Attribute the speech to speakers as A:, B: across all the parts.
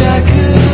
A: wish I could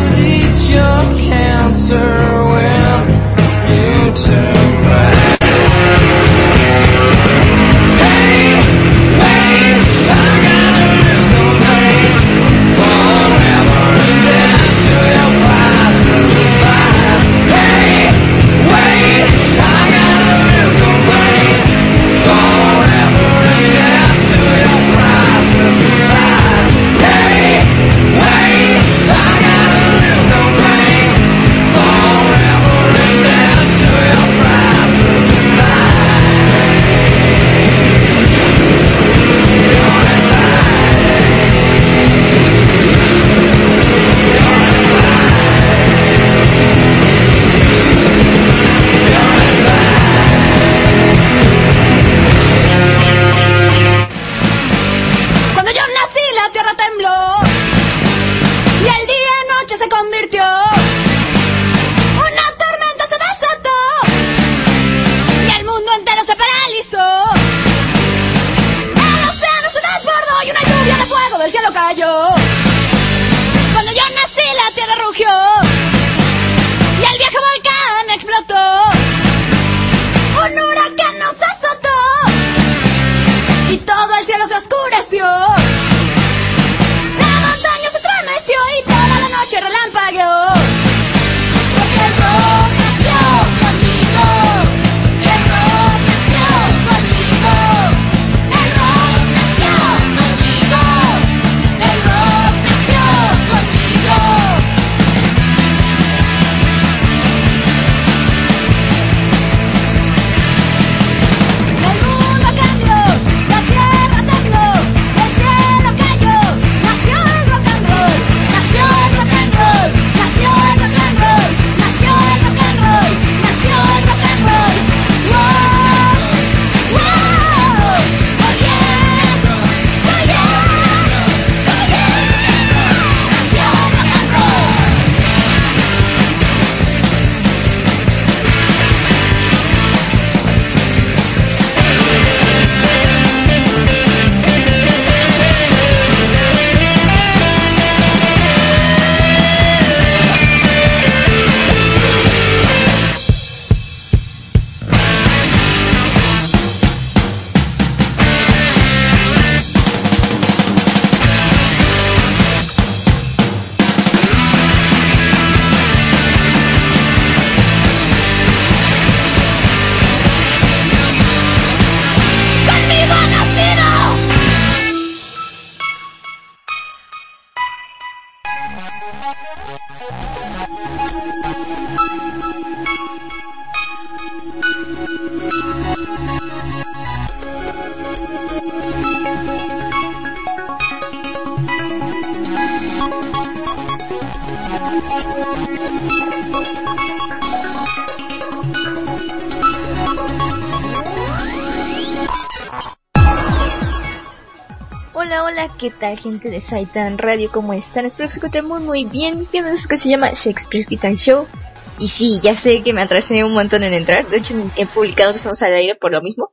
A: gente de Saitan Radio? ¿Cómo están? Espero que se encuentren muy muy bien. Bienvenidos a que se llama Shakespeare's Guitar Show. Y sí, ya sé que me atrasé un montón en entrar. De hecho, he publicado que estamos al aire por lo mismo.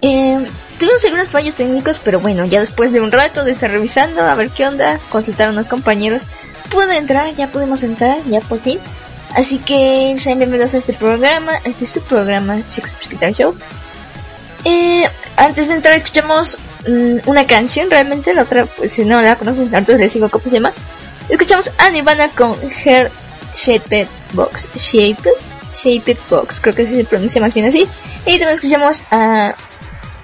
A: Eh, tuvimos algunos fallos técnicos, pero bueno, ya después de un rato de estar revisando, a ver qué onda, consultar a unos compañeros, pude entrar, ya pudimos entrar, ya por fin. Así que sean bienvenidos a este programa, este es su programa Shakespeare's Guitar Show. Eh, antes de entrar escuchamos una canción, realmente la otra, pues si no la conocen, entonces les digo cómo se llama. Escuchamos a Nirvana con Her Shaped Box, Shaped, Shaped Box, creo que se pronuncia más bien así. Y también escuchamos a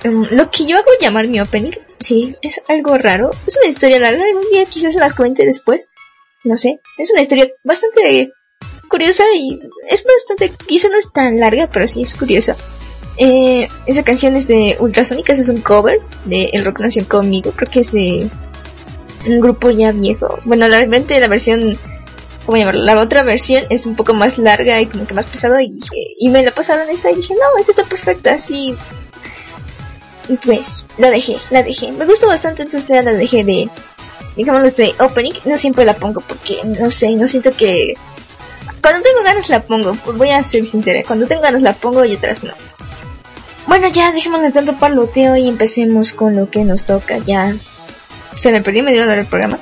A: mm, lo que yo hago llamar mi opening, sí, es algo raro, es una historia larga, algún día quizás se las comente después, no sé, es una historia bastante curiosa y es bastante, quizá no es tan larga, pero sí es curiosa. Eh, esa canción es de Ultrasónicas, es un cover de El Rock Nació Conmigo, creo que es de un grupo ya viejo. Bueno, realmente la versión, ¿cómo llamarlo? La otra versión es un poco más larga y como que más pesado y me la pasaron esta y dije, no, esta está perfecta, así. Y pues, la dejé, la dejé. Me gustó bastante, entonces la dejé de, digamos, de opening. No siempre la pongo porque, no sé, no siento que... Cuando tengo ganas la pongo, voy a ser sincera, cuando tengo ganas la pongo y otras no. Bueno, ya dejemos de tanto paloteo y empecemos con lo que nos toca. Ya se me perdió medio hora el programa.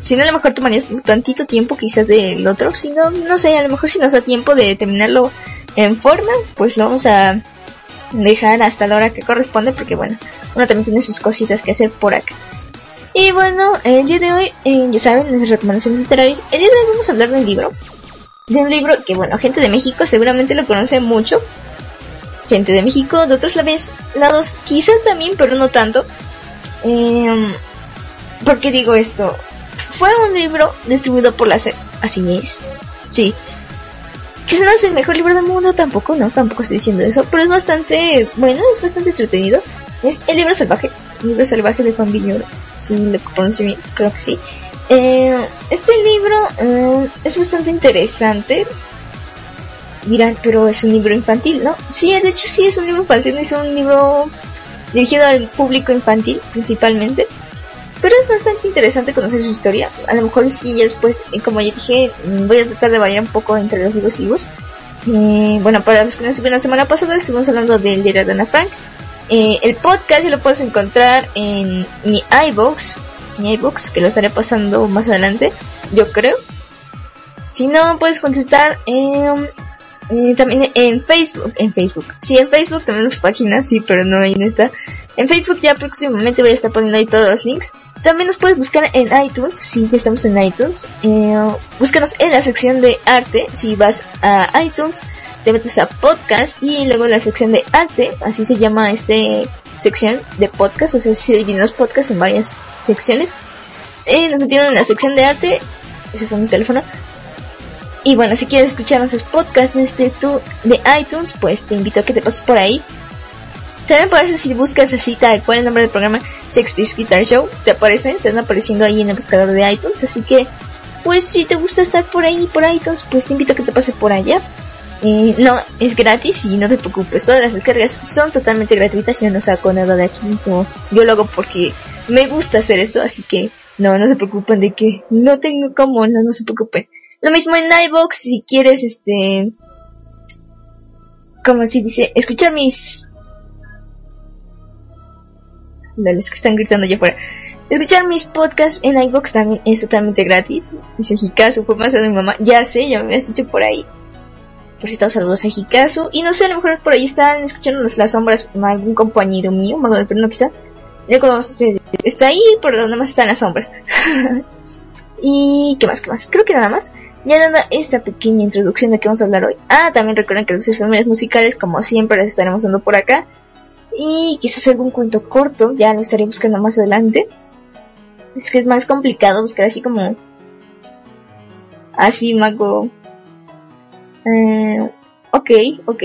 A: Si no, a lo mejor tomaría tantito tiempo quizás del otro. Si no, no sé, a lo mejor si nos da tiempo de terminarlo en forma, pues lo vamos a dejar hasta la hora que corresponde. Porque bueno, uno también tiene sus cositas que hacer por acá. Y bueno, el día de hoy, eh, ya saben, las recomendaciones literarias. El día de hoy vamos a hablar de un libro. De un libro que, bueno, gente de México seguramente lo conoce mucho gente de México, de otros lados, quizás también, pero no tanto. Eh, ¿Por qué digo esto? Fue un libro distribuido por la SEP, así es, sí. Quizás no es el mejor libro del mundo, tampoco, no, tampoco estoy diciendo eso, pero es bastante, bueno, es bastante entretenido. Es El libro salvaje, el libro salvaje de Juan Viñoro, si lo pronuncio bien, creo que sí. Eh, este libro eh, es bastante interesante, dirán, pero es un libro infantil, ¿no? Sí, de hecho sí es un libro infantil, es un libro dirigido al público infantil principalmente. Pero es bastante interesante conocer su historia. A lo mejor sí, ya después, eh, como ya dije, mm, voy a tratar de variar un poco entre los libros y libros. Eh, bueno, para los que no estuvieron la semana pasada, estuvimos hablando del diario de Ana Frank. Eh, el podcast ya lo puedes encontrar en mi iBox. mi iBooks, que lo estaré pasando más adelante, yo creo. Si no, puedes consultar en, eh, también en Facebook, en Facebook. Sí, en Facebook tenemos páginas, sí, pero no en esta. En Facebook ya próximamente voy a estar poniendo ahí todos los links. También nos puedes buscar en iTunes, sí, ya estamos en iTunes. Eh, búscanos en la sección de arte, si vas a iTunes, te metes a podcast y luego en la sección de arte, así se llama este sección de podcast, o sea, se dividen los podcasts en varias secciones. Eh, nos metieron en la sección de arte, ese fue mi teléfono. Y bueno, si quieres escuchar nuestros podcasts desde tu, de iTunes, pues te invito a que te pases por ahí. También parece si buscas así tal cual el nombre del programa Shakespeare's Guitar Show, te aparecen, te están apareciendo ahí en el buscador de iTunes, así que pues si te gusta estar por ahí, por iTunes, pues te invito a que te pases por allá. Eh, no, es gratis y no te preocupes, todas las descargas son totalmente gratuitas, yo no saco nada de aquí, yo lo hago porque me gusta hacer esto, así que no, no se preocupen de que no tengo cómo, no, no se preocupen. Lo mismo en iVoox, si quieres, este, como si dice, escuchar mis... Los que están gritando allá afuera. Escuchar mis podcasts en iVoox también es totalmente gratis. Dice Hikazu, fue más de mi mamá. Ya sé, ya me habías dicho por ahí. Por cierto, saludos a Hikazu. Y no sé, a lo mejor por ahí están escuchando las sombras algún compañero mío, mago del trono quizá. Está ahí, por donde más están las sombras. y qué más, qué más. Creo que nada más. Ya dando esta pequeña introducción de qué vamos a hablar hoy. Ah, también recuerden que las efemérides musicales, como siempre, las estaremos dando por acá. Y quizás algún cuento corto, ya lo estaré buscando más adelante. Es que es más complicado buscar así como... Así, mago. Eh, ok, ok.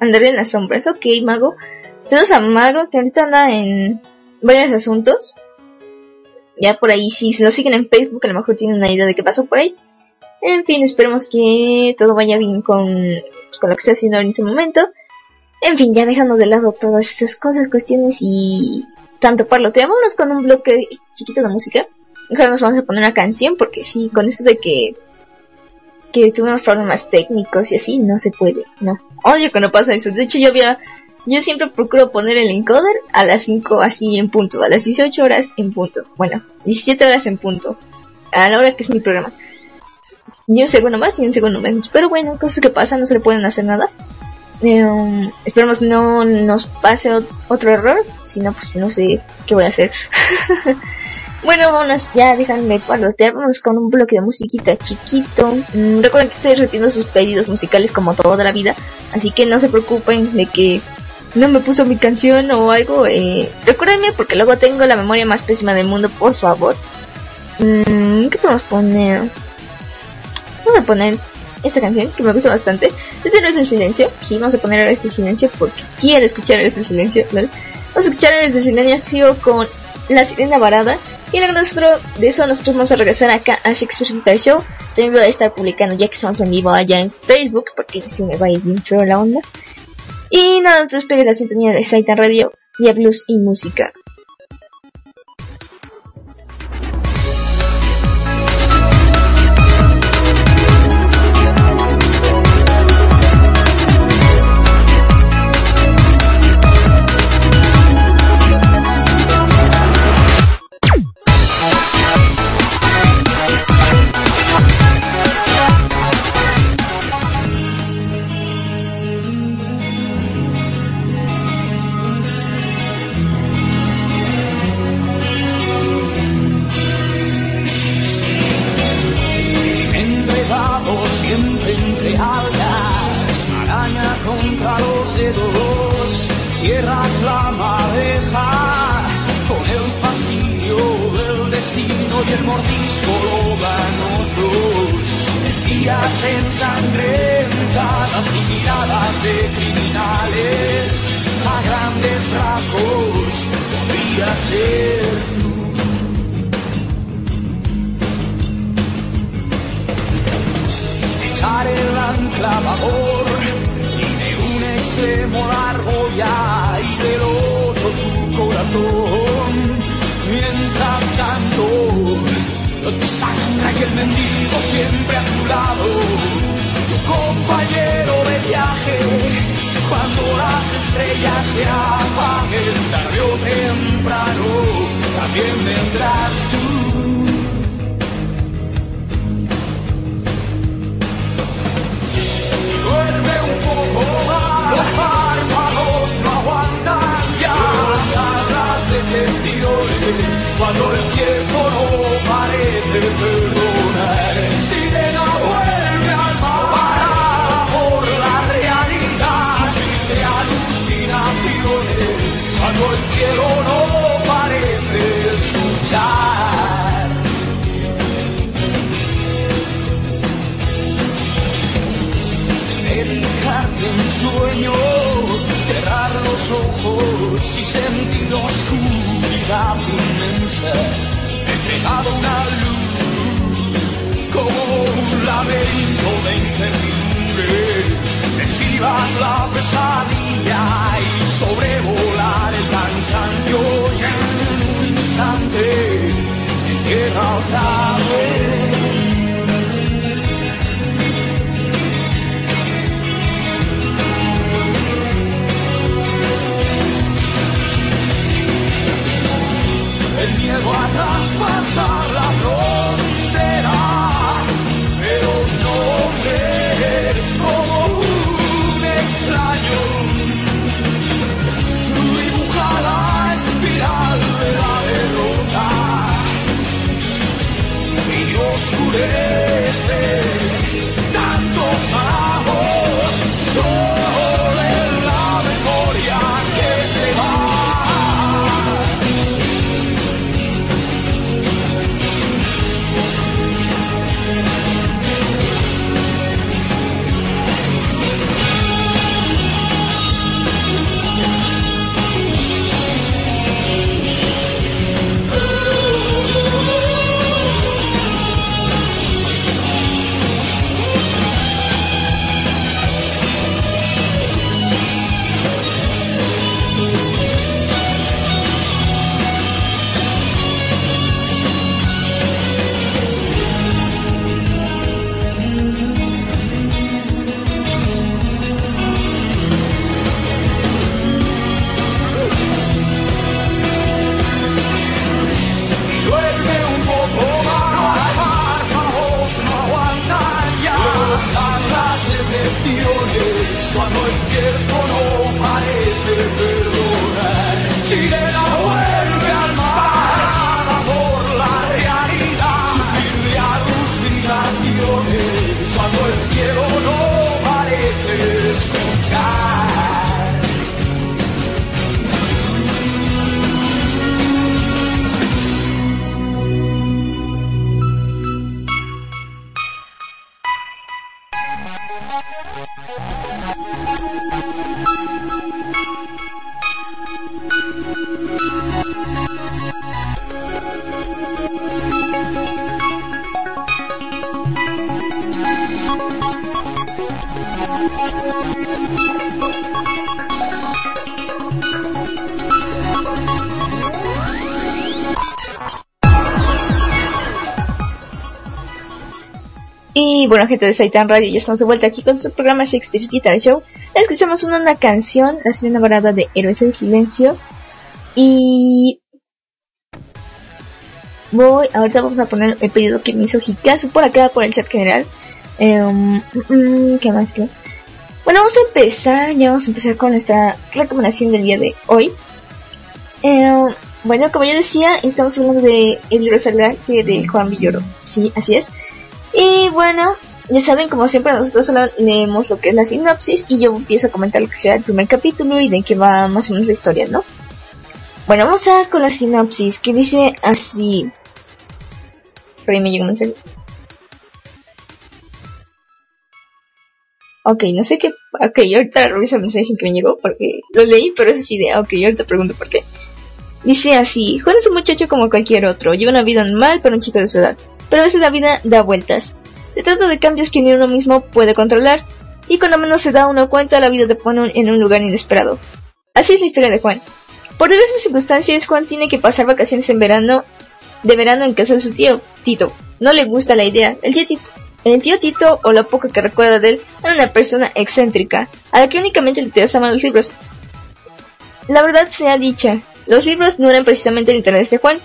A: Andaré en las sombras. Ok, mago. Saludos a Mago, que ahorita anda en varios asuntos. Ya por ahí, si lo siguen en Facebook, a lo mejor tienen una idea de qué pasó por ahí. En fin, esperemos que todo vaya bien con, con lo que está haciendo en este momento. En fin, ya dejando de lado todas esas cosas, cuestiones y tanto parloteo, vámonos con un bloque chiquito de música. Mejor nos vamos a poner una canción porque sí, con esto de que que tuvimos problemas técnicos y así, no se puede, no. Oye, que no pasa eso. De hecho, yo había yo siempre procuro poner el encoder a las 5 así en punto, a las 18 horas en punto. Bueno, 17 horas en punto. A la hora que es mi programa. Ni un segundo más ni un segundo menos. Pero bueno, cosas que pasan, no se le pueden hacer nada. Eh, esperemos no nos pase otro error. Si no, pues no sé qué voy a hacer. bueno, vámonos, ya déjenme parlotear. Vamos con un bloque de musiquita chiquito. Mm, recuerden que estoy repitiendo sus pedidos musicales como toda la vida. Así que no se preocupen de que no me puso mi canción o algo, eh, recuérdenme porque luego tengo la memoria más pésima del mundo, por favor. Mm, ¿Qué podemos poner? Vamos a poner esta canción que me gusta bastante. Este no es el silencio. Sí, vamos a poner este silencio porque quiero escuchar este silencio. Vamos a escuchar este silencio con la sirena varada. Y luego nosotros, de eso nosotros vamos a regresar acá a Shakespeare Guitar Show. También voy a estar publicando ya que estamos en vivo allá en Facebook porque si me va a ir bien feo la onda. Y nada, entonces pegue la sintonía de Saitan Radio, blues y música.
B: podría ser tú. Echar el ancla y de un extremo largo ya y del otro tu corazón. Mientras tanto, tu sangre y el mendigo siempre a tu lado, tu compañero de viaje cuando las estrellas se apaguen, tarde o temprano, también vendrás tú. Duerme un poco más, los párpados no aguantan ya. Los alas de tendidores, cuando el tiempo no parece perdonar. Cielo no parece escuchar. Dedicarte un sueño, cerrar los ojos y sentir la oscuridad inmensa, entregado una luz como un laberinto de incertidumbre. Esquivas la pesadilla y sobrevolar el cansancio y en un instante entierra otra vez. el miedo a traspasar oscurece tantos
A: Y bueno, gente de Saitan Radio, ya estamos de vuelta aquí con su programa Shakespeare Guitar Show. Escuchamos una, canción, La Sirena Varada de Héroes del Silencio. Y voy, ahorita vamos a poner el pedido que me hizo Hikazu por acá, por el chat general. Em, mm, ¿Qué más? ¿Qué más? Bueno, vamos a empezar, ya vamos a empezar con nuestra recomendación del día de hoy. Em, bueno, como ya decía, estamos hablando de El libro salvaje de Juan Villoro. Sí, así es. Y bueno, ya saben, como siempre, nosotros solo leemos lo que es la sinopsis y yo empiezo a comentar lo que será el primer capítulo y de qué va más o menos la historia, ¿no? Bueno, vamos a con la sinopsis que dice así. Por ahí me llegó un mensaje. Ok, no sé qué. Ok, ahorita reviso el mensaje que me llegó porque lo leí, pero es así de. Ok, ahorita pregunto por qué. Dice así: Juan es un muchacho como cualquier otro. Lleva una vida normal para un chico de su edad. Pero a veces la vida da vueltas. Se trata de cambios que ni uno mismo puede controlar. Y cuando menos se da uno cuenta, la vida te pone en un lugar inesperado. Así es la historia de Juan. Por diversas circunstancias, Juan tiene que pasar vacaciones en verano, de verano en casa de su tío, Tito. No le gusta la idea. El tío Tito, Tito, o lo poco que recuerda de él, era una persona excéntrica, a la que únicamente le interesaban los libros. La verdad sea dicha, los libros no eran precisamente el interés de Juan,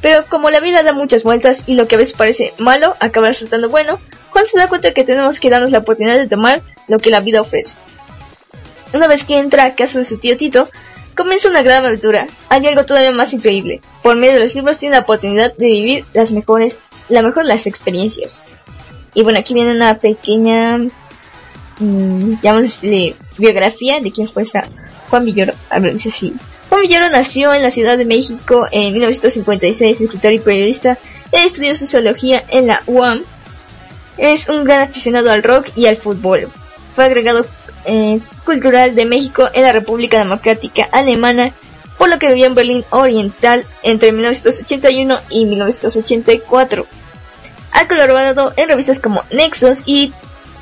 A: pero como la vida da muchas vueltas y lo que a veces parece malo acaba resultando bueno, Juan se da cuenta que tenemos que darnos la oportunidad de tomar lo que la vida ofrece. Una vez que entra a casa de su tío Tito, comienza una gran aventura. Hay algo todavía más increíble. Por medio de los libros tiene la oportunidad de vivir las mejores la mejor las experiencias. Y bueno, aquí viene una pequeña, mm, llamémosle biografía de quién fue Juan Villoro. A ver, dice. Villoro nació en la Ciudad de México en 1956, escritor y periodista. Estudió sociología en la UAM. Es un gran aficionado al rock y al fútbol. Fue agregado eh, cultural de México en la República Democrática Alemana, por lo que vivió en Berlín Oriental entre 1981 y 1984. Ha colaborado en revistas como Nexos y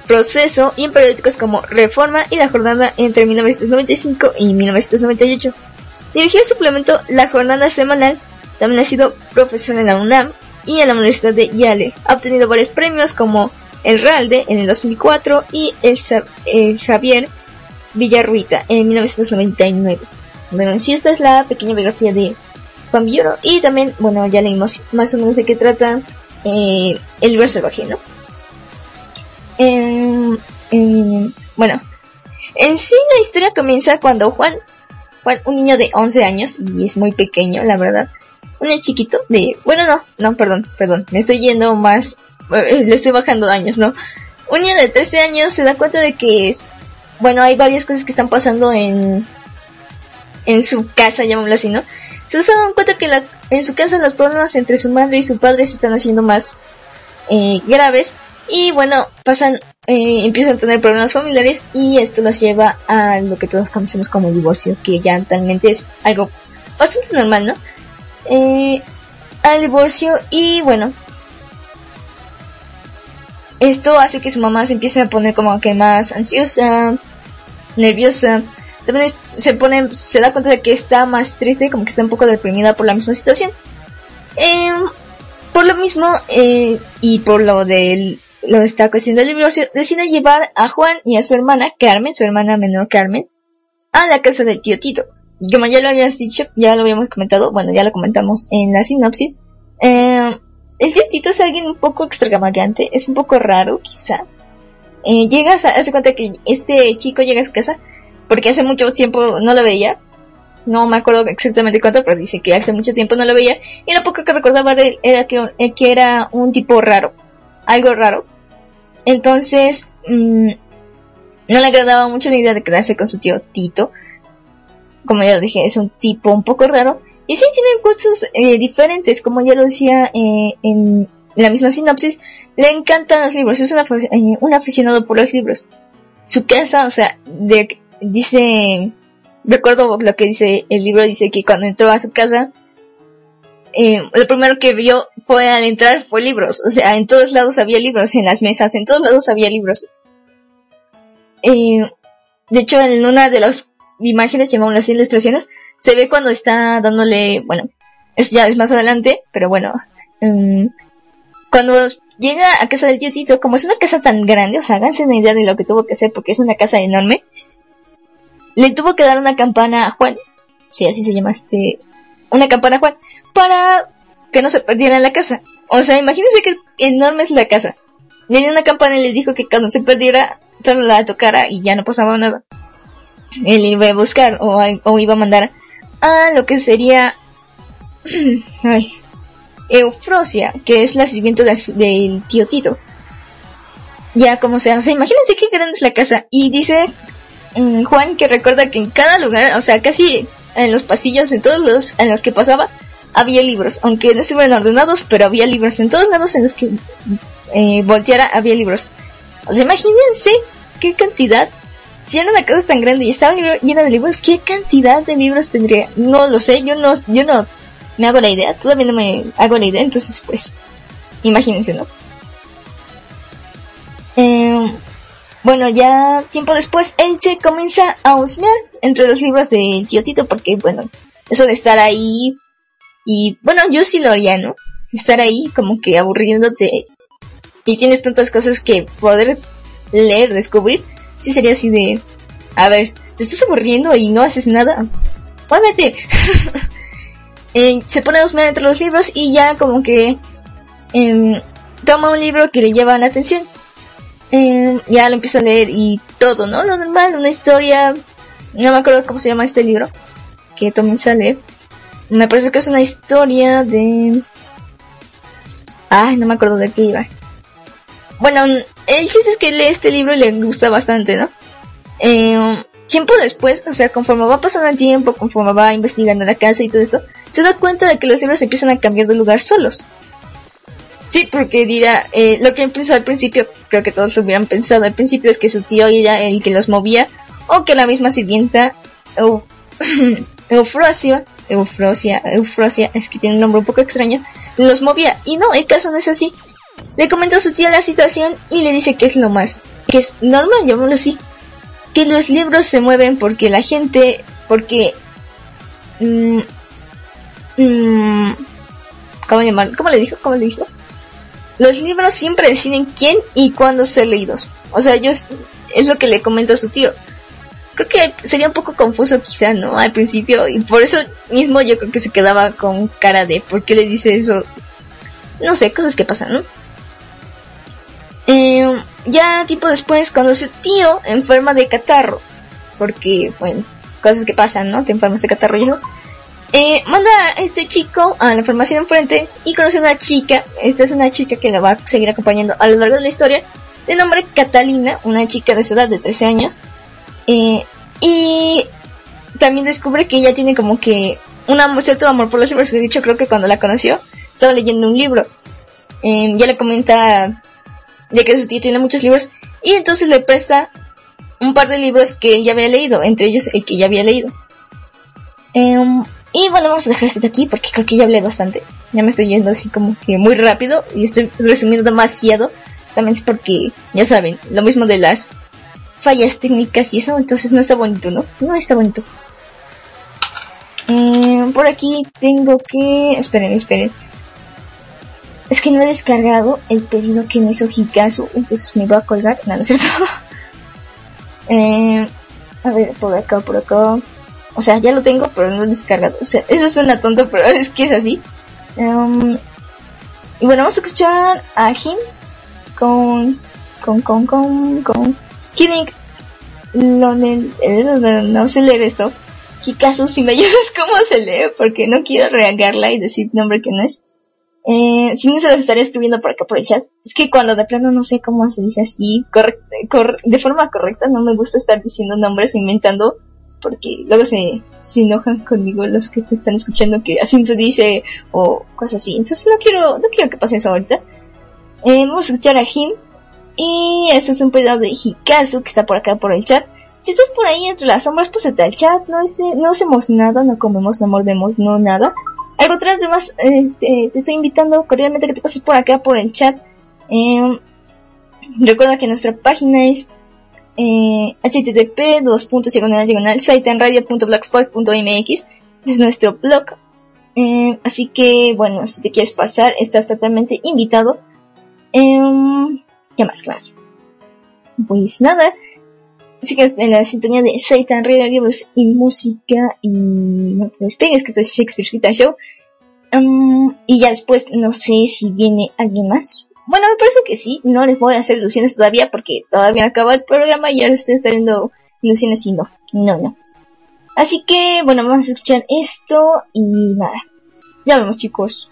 A: Proceso y en periódicos como Reforma y La Jornada entre 1995 y 1998. Dirigió el suplemento La Jornada Semanal, también ha sido profesor en la UNAM y en la Universidad de Yale. Ha obtenido varios premios como el Ralde en el 2004 y el, Javier Villarruita en 1999. Bueno, en sí esta es la pequeña biografía de Juan Villoro y también, bueno, ya leímos más o menos de qué trata eh, el libro salvaje, ¿no? Bueno, en sí la historia comienza cuando Juan, Un niño de 11 años, y es muy pequeño, la verdad, un niño chiquito de, bueno, no, no, perdón, perdón, me estoy yendo más, eh, le estoy bajando años, ¿no? Un niño de 13 años se da cuenta de que es, bueno, hay varias cosas que están pasando en, en su casa, llamémoslo así, ¿no? Se dando cuenta que la- en su casa los problemas entre su madre y su padre se están haciendo más eh, graves y bueno, pasan, eh, empiezan a tener problemas familiares y esto los lleva a lo que todos conocemos como divorcio, que ya actualmente es algo bastante normal, ¿no? Eh, al divorcio y bueno, esto hace que su mamá se empiece a poner como que más ansiosa, nerviosa. También se pone, se da cuenta de que está más triste, como que está un poco deprimida por la misma situación. Em, por lo mismo, eh, y por lo de lo de esta cuestión del divorcio, decide llevar a Juan y a su hermana, Carmen, su hermana menor Carmen, a la casa del tío Tito. Como ya lo habías dicho, ya lo habíamos comentado, bueno, ya lo comentamos en la sinopsis. em, el tío Tito es alguien un poco extravagante, es un poco raro, quizá. Eh, llegas a darse cuenta que este chico llega a su casa porque hace mucho tiempo no lo veía. No me acuerdo exactamente cuánto, pero dice que hace mucho tiempo no lo veía. Y lo poco que recordaba de él era que, eh, que era un tipo raro. Algo raro. Entonces, mm, no le agradaba mucho la idea de quedarse con su tío Tito. Como ya lo dije, es un tipo un poco raro. Y sí, tiene gustos eh, diferentes, como ya lo decía eh, en la misma sinopsis. Le encantan los libros, es un, afi- eh, un aficionado por los libros. Su casa, o sea, de, dice, recuerdo lo que dice el libro, dice que cuando entró a su casa, eh, lo primero que vio fue al entrar fue libros, o sea, en todos lados había libros, en las mesas, en todos lados había libros. Eh, de hecho, en una de las imágenes, llamémoslo así, ilustraciones, se ve cuando está dándole, bueno, es ya es más adelante, pero bueno, em, cuando llega a casa del tío Tito, como es una casa tan grande, o sea, háganse una idea de lo que tuvo que hacer porque es una casa enorme, le tuvo que dar una campana a Juan, sí, así se llama este, una campana Juan, para que no se perdiera en la casa. O sea, imagínense que enorme es la casa. Le dio una campana y le dijo que cuando se perdiera, solo la tocara y ya no pasaba nada. Él iba a buscar o, iba a mandar a lo que sería ay, Eufrosia, que es la sirvienta del tío Tito. Ya como sea, o sea, imagínense qué grande es la casa. Y dice mm, Juan que recuerda que en cada lugar, o sea, casi en los pasillos, en todos los en los que pasaba, había libros. Aunque no estuvieran ordenados, pero había libros. En todos lados en los que eh, volteara había libros. O sea, imagínense qué cantidad. Si era una casa tan grande y estaba llena de libros, ¿qué cantidad de libros tendría? No lo sé, yo no, yo no me hago la idea, todavía no me hago la idea, entonces pues, imagínense, ¿no? Eh, bueno, ya tiempo después, se comienza a husmear entre los libros de tío Tito, porque bueno, eso de estar ahí, y bueno, yo sí lo haría, ¿no? Estar ahí como que aburriéndote y tienes tantas cosas que poder leer, descubrir, sí sería así de, a ver, te estás aburriendo y no haces nada, muévete. Eh, se pone a husmear entre los libros y ya como que em, toma un libro que le llama la atención. Em, ya lo empieza a leer y todo, ¿no? Lo normal, una historia, no me acuerdo cómo se llama este libro, que a leer. Me parece que es una historia de... Ay, no me acuerdo de qué iba. Bueno, el chiste es que lee este libro y le gusta bastante, ¿no? Eh, tiempo después, o sea, conforme va pasando el tiempo, conforme va investigando la casa y todo esto, se da cuenta de que los libros empiezan a cambiar de lugar solos. Sí, porque dirá, eh, lo que pensó al principio, creo que todos hubieran pensado al principio, es que su tío era el que los movía, o que la misma sirvienta, Eu- Eufrosia, Eufrosia, Eufrosia, es que tiene un nombre un poco extraño, los movía. Y no, el caso no es así. Le comenta a su tío la situación y le dice que es lo más, que es normal, llamémoslo así, que los libros se mueven porque la gente, porque, mm, mm, ¿cómo llamar? ¿Cómo le dijo? ¿Cómo le dijo? Los libros siempre deciden quién y cuándo ser leídos. O sea, yo es, lo que le comenta a su tío. Creo que sería un poco confuso quizá, ¿no? Al principio y por eso mismo yo creo que se quedaba con cara de ¿por qué le dice eso? No sé, cosas que pasan, ¿no? Eh, ya tiempo después, cuando su tío enferma de catarro, porque, bueno, cosas que pasan, ¿no? Te enfermas de catarro y eso. Eh, manda a este chico a la farmacia de enfrente y conoce a una chica, esta es una chica que la va a seguir acompañando a lo largo de la historia, de nombre Catalina, una chica de su edad de 13 años, eh, y también descubre que ella tiene como que un amor, cierto amor por los libros, que de hecho creo que cuando la conoció estaba leyendo un libro, Eh, ya le comenta de que su tía tiene muchos libros y entonces le presta un par de libros que él ya había leído, entre ellos el que ya había leído. Em, y bueno, vamos a dejar esto de aquí porque creo que ya hablé bastante. Ya me estoy yendo así como que muy rápido y estoy resumiendo demasiado. También es porque, ya saben, lo mismo de las fallas técnicas y eso, entonces no está bonito, ¿no? No está bonito. Em, por aquí tengo que... Esperen, esperen. Es que no he descargado el pedido que me hizo Hikazu, entonces me voy a colgar. No, no es cierto. Eh, a ver, por acá, por acá. O sea, ya lo tengo, pero no lo he descargado. O sea, eso suena tonto, pero es que es así. Em, y bueno, vamos a escuchar a Jim con. con. con. con. con. Kidding. Lo de- eh, no sé leer esto. Hikazu, si me ayudas, ¿cómo se lee? Porque no quiero reagarla y decir nombre que no es. Eh, si no se los estaré escribiendo por el chat. Es que cuando de plano no sé cómo se dice así, de forma correcta, no me gusta estar diciendo nombres inventando, porque luego se, se enojan conmigo los que te están escuchando que así se dice o cosas así. Entonces no quiero, no quiero que pase eso ahorita. Eh, vamos a escuchar a Jim. Y eso es un pedazo de Hikazu que está por acá por el chat. Si estás por ahí entre las sombras, pues al chat, no, este, no hacemos nada, no comemos, no mordemos, no nada. Algo atrás de más, este, te estoy invitando cordialmente que te pases por acá por el chat. Eh, recuerda que nuestra página es eh, http dos puntos diagonal diagonal sitenradio.blogspot.mx Ese es nuestro blog. Eh, así que, bueno, si te quieres pasar, estás totalmente invitado. Em, ¿Qué más? ¿Qué más? Pues nada. Sigues en la sintonía de Satan Radio, y música. Y no te despegues, que esto es Shakespeare's Guitar Show. Em, y ya después, no sé si viene alguien más. Bueno, me parece que sí. No les voy a hacer ilusiones todavía porque todavía no acaba el programa y ya les estoy dando ilusiones y no. No, no. Así que, bueno, vamos a escuchar esto y nada. Ya vemos, chicos.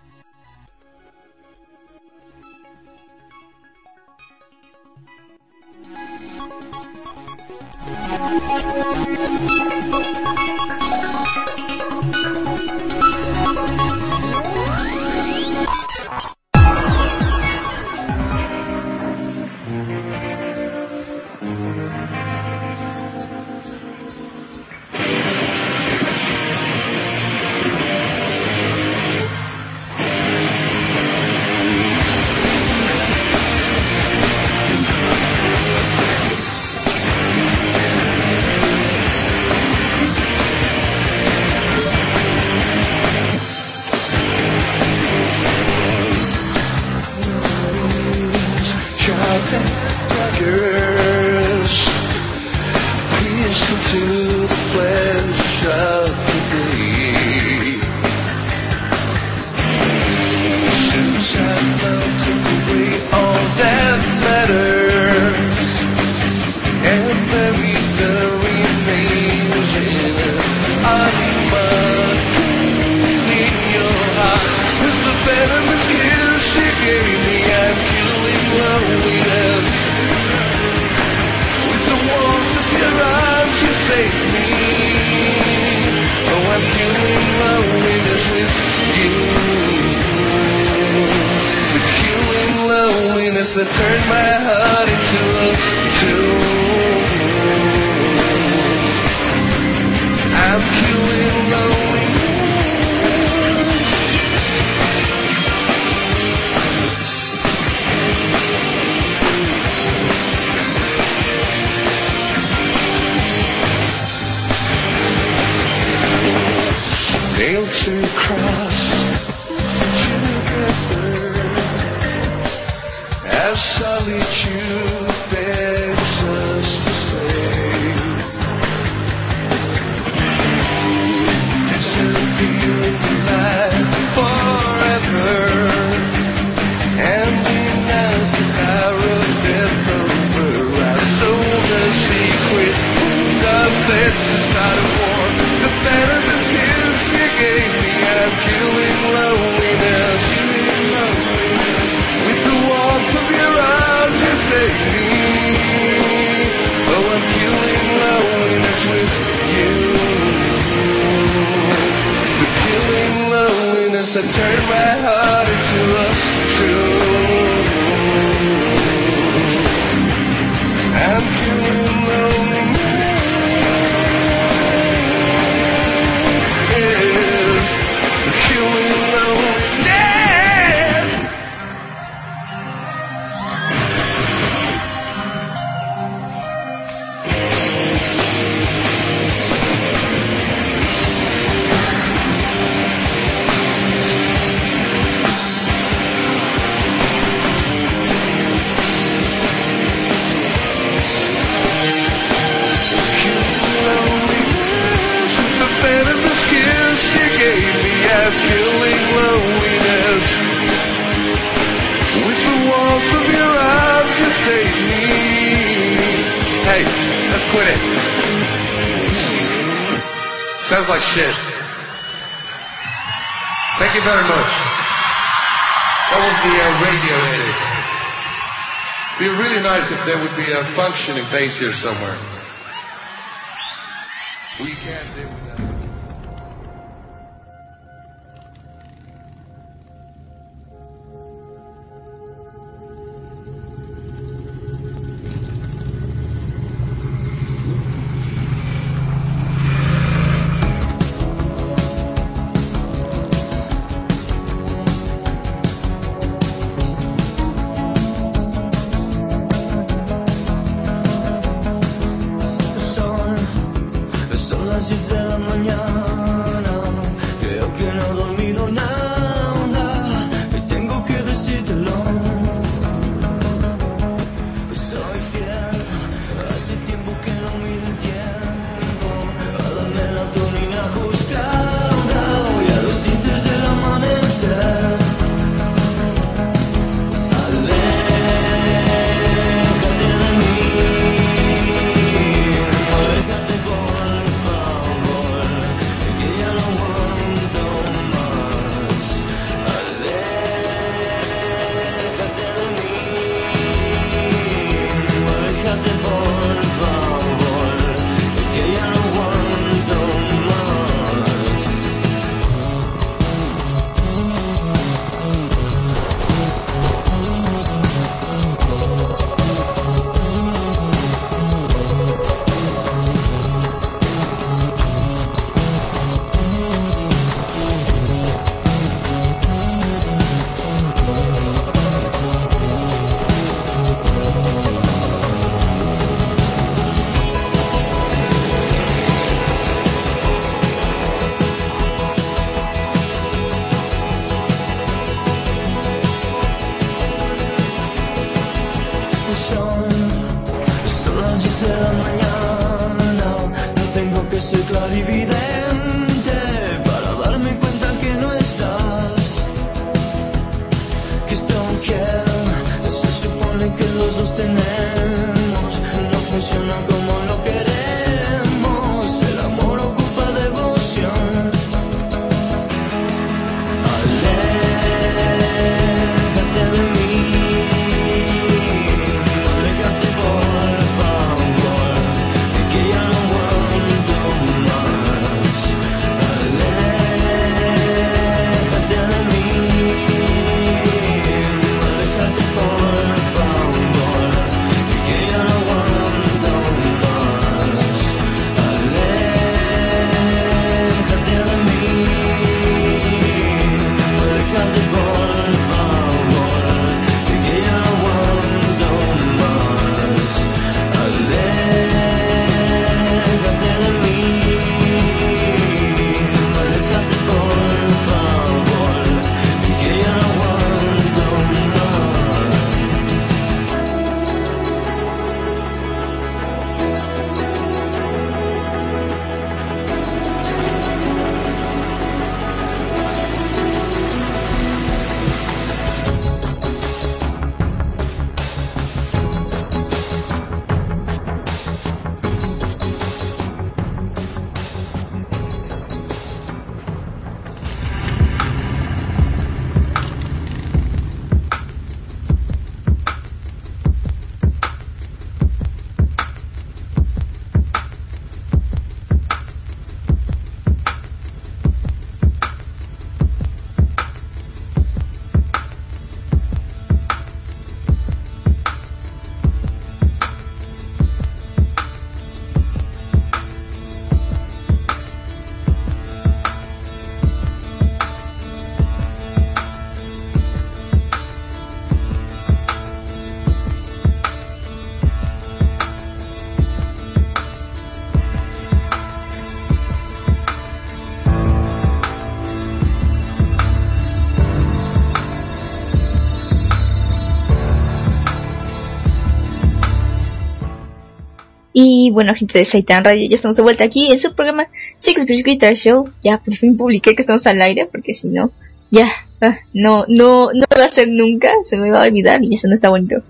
C: turn my heart. solitude. shit. Thank you very much. That was the uh, radio edit. Be really nice if there would be a functioning place here somewhere. We can't
D: do that. Y
A: bueno, gente de Saitan Radio, ya estamos de vuelta aquí en su programa Shakespeare's Guitar Show. Ya por fin publiqué que estamos al aire, porque si no, ya, ah, no, no, no va a ser nunca, se me va a olvidar y eso no está bonito.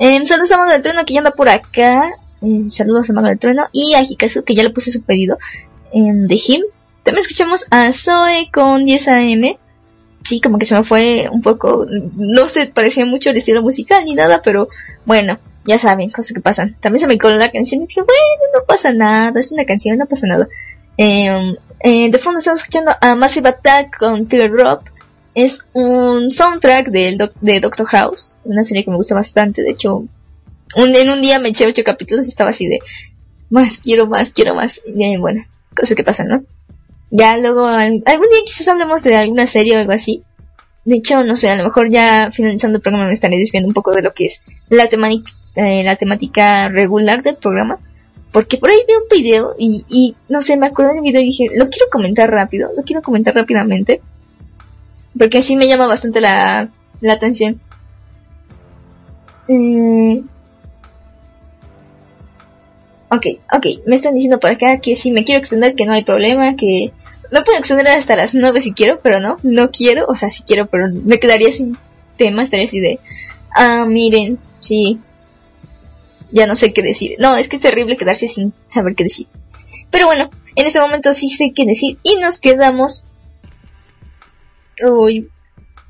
A: Eh, saludos a Mago del Trueno que ya anda por acá. Eh, saludos a Mago del Trueno y a Hikazu que ya le puse su pedido en The Him. También escuchamos a Zoe con 10 AM. Sí, como que se me fue un poco, no se parecía mucho el estilo musical ni nada, pero bueno, ya saben, cosas que pasan. También se me coló la canción y dije, bueno, no pasa nada, es una canción, no pasa nada. Eh, eh, de fondo estamos escuchando a Massive Attack con Teardrop. Es un soundtrack del doc- de Doctor House, una serie que me gusta bastante. De hecho, un, en un día me eché ocho capítulos y estaba así de más, quiero más, quiero más. Y bueno, cosas que pasan, ¿no? Ya luego, al- algún día quizás hablemos de alguna serie o algo así. De hecho, no sé, a lo mejor ya finalizando el programa me estaré desviando un poco de lo que es la, temani- eh, la temática regular del programa. Porque por ahí vi un video y, y no sé, me acordé del video y dije, lo quiero comentar rápido, lo quiero comentar rápidamente. Porque así me llama bastante la, la atención. Mm. Ok, ok, me están diciendo por acá que si me quiero extender que no hay problema, que me puedo extender hasta las 9 si quiero, pero no, no quiero, o sea, si quiero, pero me quedaría sin tema, estaría así de, ah, miren, sí, ya no sé qué decir. No, es que es terrible quedarse sin saber qué decir. Pero bueno, en este momento sí sé qué decir y nos quedamos... Uy,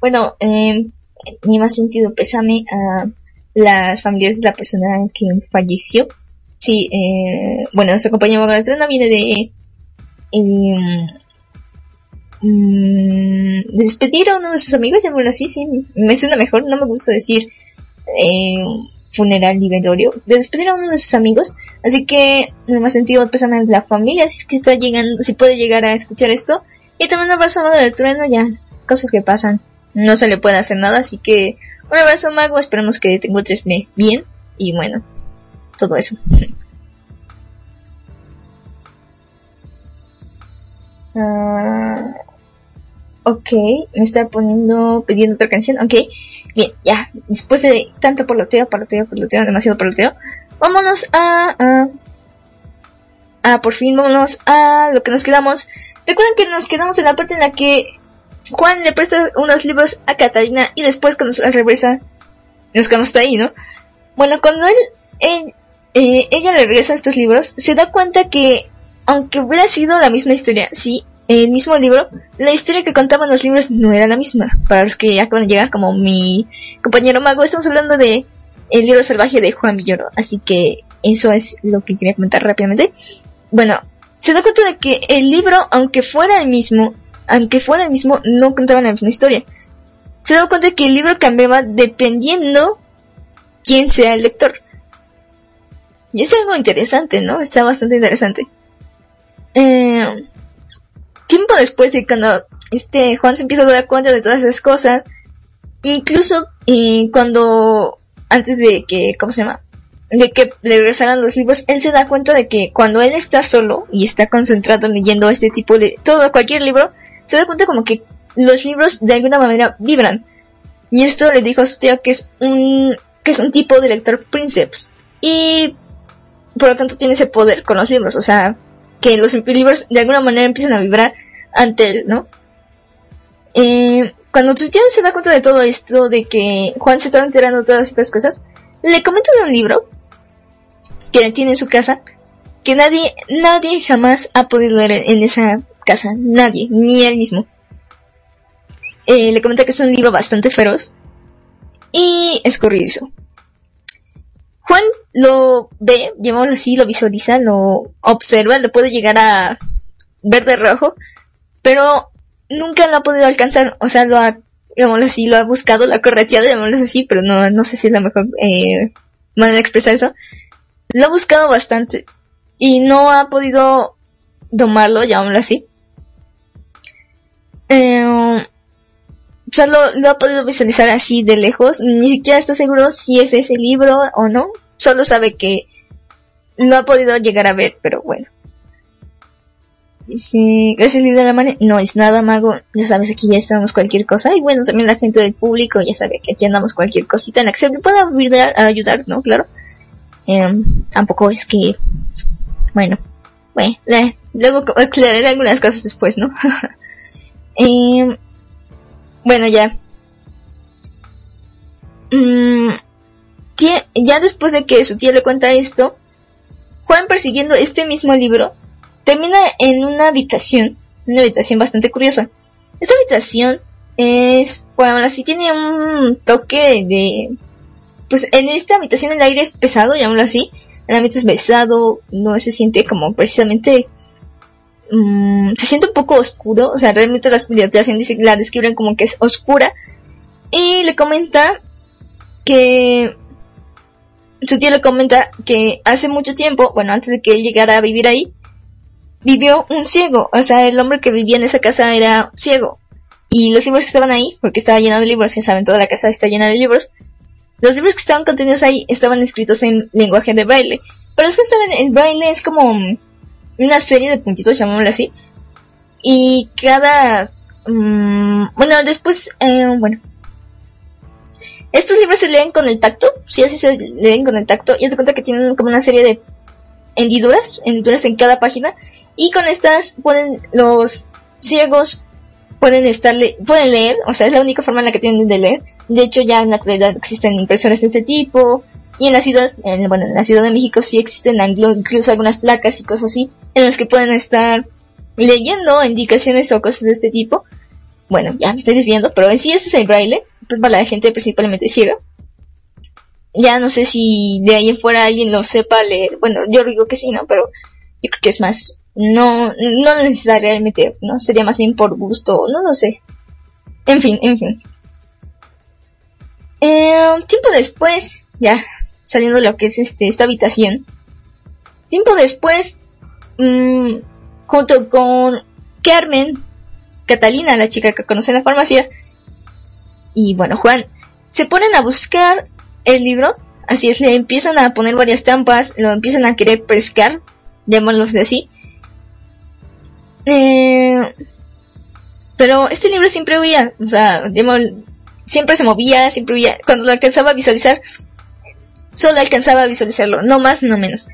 A: bueno, eh, mi más sentido pésame a las familias de la persona que falleció. Sí, eh, bueno, nuestra compañía Maga del Trono viene de... em, mm, despedir a uno de sus amigos, llamémoslo así, sí, me suena mejor, no me gusta decir eh, funeral y de despedir a uno de sus amigos, así que me más sentido pésame a la familia, si es que está llegando, si puede llegar a escuchar esto, y también un abrazo Mago del Trueno, ya, cosas que pasan, no se le puede hacer nada, así que un abrazo Mago, esperemos que te encuentres bien, y bueno, todo eso. Ah, ok, me está poniendo, pidiendo otra canción, ok, bien, ya, después de tanto poloteo, poloteo, poloteo, demasiado poloteo, vámonos a, a, por fin, vámonos a lo que nos quedamos. Recuerden que nos quedamos en la parte en la que Juan le presta unos libros a Catalina y después cuando se regresa, nos quedamos ahí, ¿no? Bueno, cuando él, él, eh, ella le regresa estos libros, se da cuenta que, aunque hubiera sido la misma historia, sí, el mismo libro, la historia que contaban los libros no era la misma. Para los que acaban de llegar, como mi compañero mago, estamos hablando de el libro salvaje de Juan Villoro, así que eso es lo que quería comentar rápidamente. Bueno, se da cuenta de que el libro, aunque fuera el mismo, aunque fuera el mismo, no contaba la misma historia. Se da cuenta de que el libro cambiaba dependiendo quién sea el lector. Y es algo interesante, ¿no? Está bastante interesante. Eh, tiempo después de cuando este Juan se empieza a dar cuenta de todas esas cosas, incluso eh, cuando antes de que, ¿cómo se llama? De que le regresaran los libros, él se da cuenta de que cuando él está solo y está concentrado leyendo este tipo de todo, cualquier libro, se da cuenta como que los libros de alguna manera vibran. Y esto le dijo a su tío que es un, que es un tipo de lector Princeps. Y por lo tanto tiene ese poder con los libros, o sea, que los libros de alguna manera empiezan a vibrar ante él, ¿no? Eh, cuando tío se da cuenta de todo esto, de que Juan se está enterando de todas estas cosas, le comenta de un libro que tiene en su casa, que nadie, nadie jamás ha podido leer en esa casa, nadie, ni él mismo. Eh, le comenta que es un libro bastante feroz y escurridizo. Juan lo ve, llamémoslo así, lo visualiza, lo observa, lo puede llegar a ver de rojo, pero nunca lo ha podido alcanzar, o sea, lo ha, llamémoslo así, lo ha buscado, lo ha correteado, llamémoslo así, pero no, no sé si es la mejor eh, manera de expresar eso. Lo ha buscado bastante y no ha podido domarlo, llamémoslo así. Eh, o sea, lo, lo ha podido visualizar así de lejos. Ni siquiera está seguro si es ese libro o no. Solo sabe que lo ha podido llegar a ver, pero bueno. Dice, gracias Lidia la mano. No es nada, mago. Ya sabes, aquí ya estamos cualquier cosa. Y bueno, también la gente del público ya sabe que aquí andamos cualquier cosita en la que se pueda ayudar, ayudar, ¿no? Claro. Em, tampoco es que, bueno, bueno, luego aclararé algunas cosas después, ¿no? Em, bueno, ya. Mm, ya después de que su tía le cuenta esto, Juan persiguiendo este mismo libro termina en una habitación, una habitación bastante curiosa. Esta habitación es, bueno, así tiene un toque de, pues en esta habitación el aire es pesado, llamémoslo así, el es pesado, no se siente como precisamente, mm, se siente un poco oscuro, o sea, realmente la habitación la describen como que es oscura, y le comenta que su tío le comenta que hace mucho tiempo, bueno, antes de que él llegara a vivir ahí, vivió un ciego, o sea, el hombre que vivía en esa casa era ciego. Y los libros que estaban ahí, porque estaba lleno de libros, ya saben, toda la casa está llena de libros, los libros que estaban contenidos ahí estaban escritos en lenguaje de braille. Pero es que saben, el braille es como una serie de puntitos, llamémoslo así. Y cada... mm, bueno, después, eh, bueno, estos libros se leen con el tacto, sí, así se leen con el tacto, y de cuenta que tienen como una serie de hendiduras, hendiduras en cada página, y con estas pueden los ciegos pueden estarle, pueden leer, o sea, es la única forma en la que tienen de leer. De hecho, ya en la actualidad existen impresoras de este tipo, y en la ciudad, en, bueno, en la Ciudad de México sí existen incluso algunas placas y cosas así, en las que pueden estar leyendo indicaciones o cosas de este tipo. Bueno, ya me estoy desviando, pero en sí ese es el braille, pues para la gente principalmente ciega. Ya no sé si de ahí en fuera alguien lo sepa leer. Bueno, yo digo que sí, ¿no? Pero yo creo que es más, no, no necesariamente, ¿no? Sería más bien por gusto, no lo sé. En fin, en fin. Eh, tiempo después, ya saliendo de lo que es este, esta habitación. Tiempo después, mm, junto con Carmen, Catalina, la chica que conoce en la farmacia, y bueno, Juan, se ponen a buscar el libro, así es, le empiezan a poner varias trampas, lo empiezan a querer pescar, llamémoslos de así. Eh, pero este libro siempre huía, o sea, llamó- siempre se movía, siempre huía. Cuando lo alcanzaba a visualizar, solo alcanzaba a visualizarlo, no más, no menos.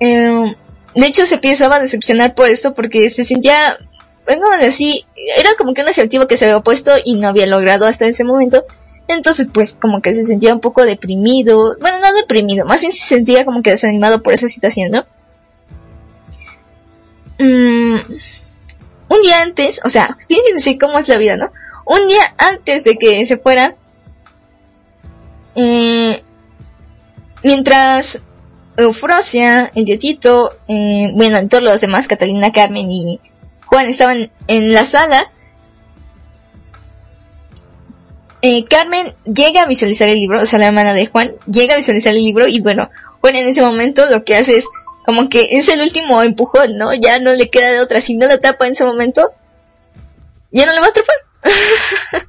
A: Eh, de hecho, se empezaba a decepcionar por esto porque se sentía, bueno, así, era como que un objetivo que se había puesto y no había logrado hasta ese momento. Entonces, pues, como que se sentía un poco deprimido. Bueno, no deprimido, más bien se sentía como que desanimado por esa situación, ¿no? Mm, un día antes, o sea, fíjense cómo es la vida, ¿no? Un día antes de que se fuera, eh, mientras Eufrosia, el Diotito, eh, bueno, todos los demás, Catalina, Carmen y Juan estaban en la sala, eh, Carmen llega a visualizar el libro, o sea, la hermana de Juan llega a visualizar el libro y bueno, Juan en ese momento lo que hace es como que es el último empujón, ¿no? Ya no le queda de otra, si no lo atrapa en ese momento, ya no le va a atrapar.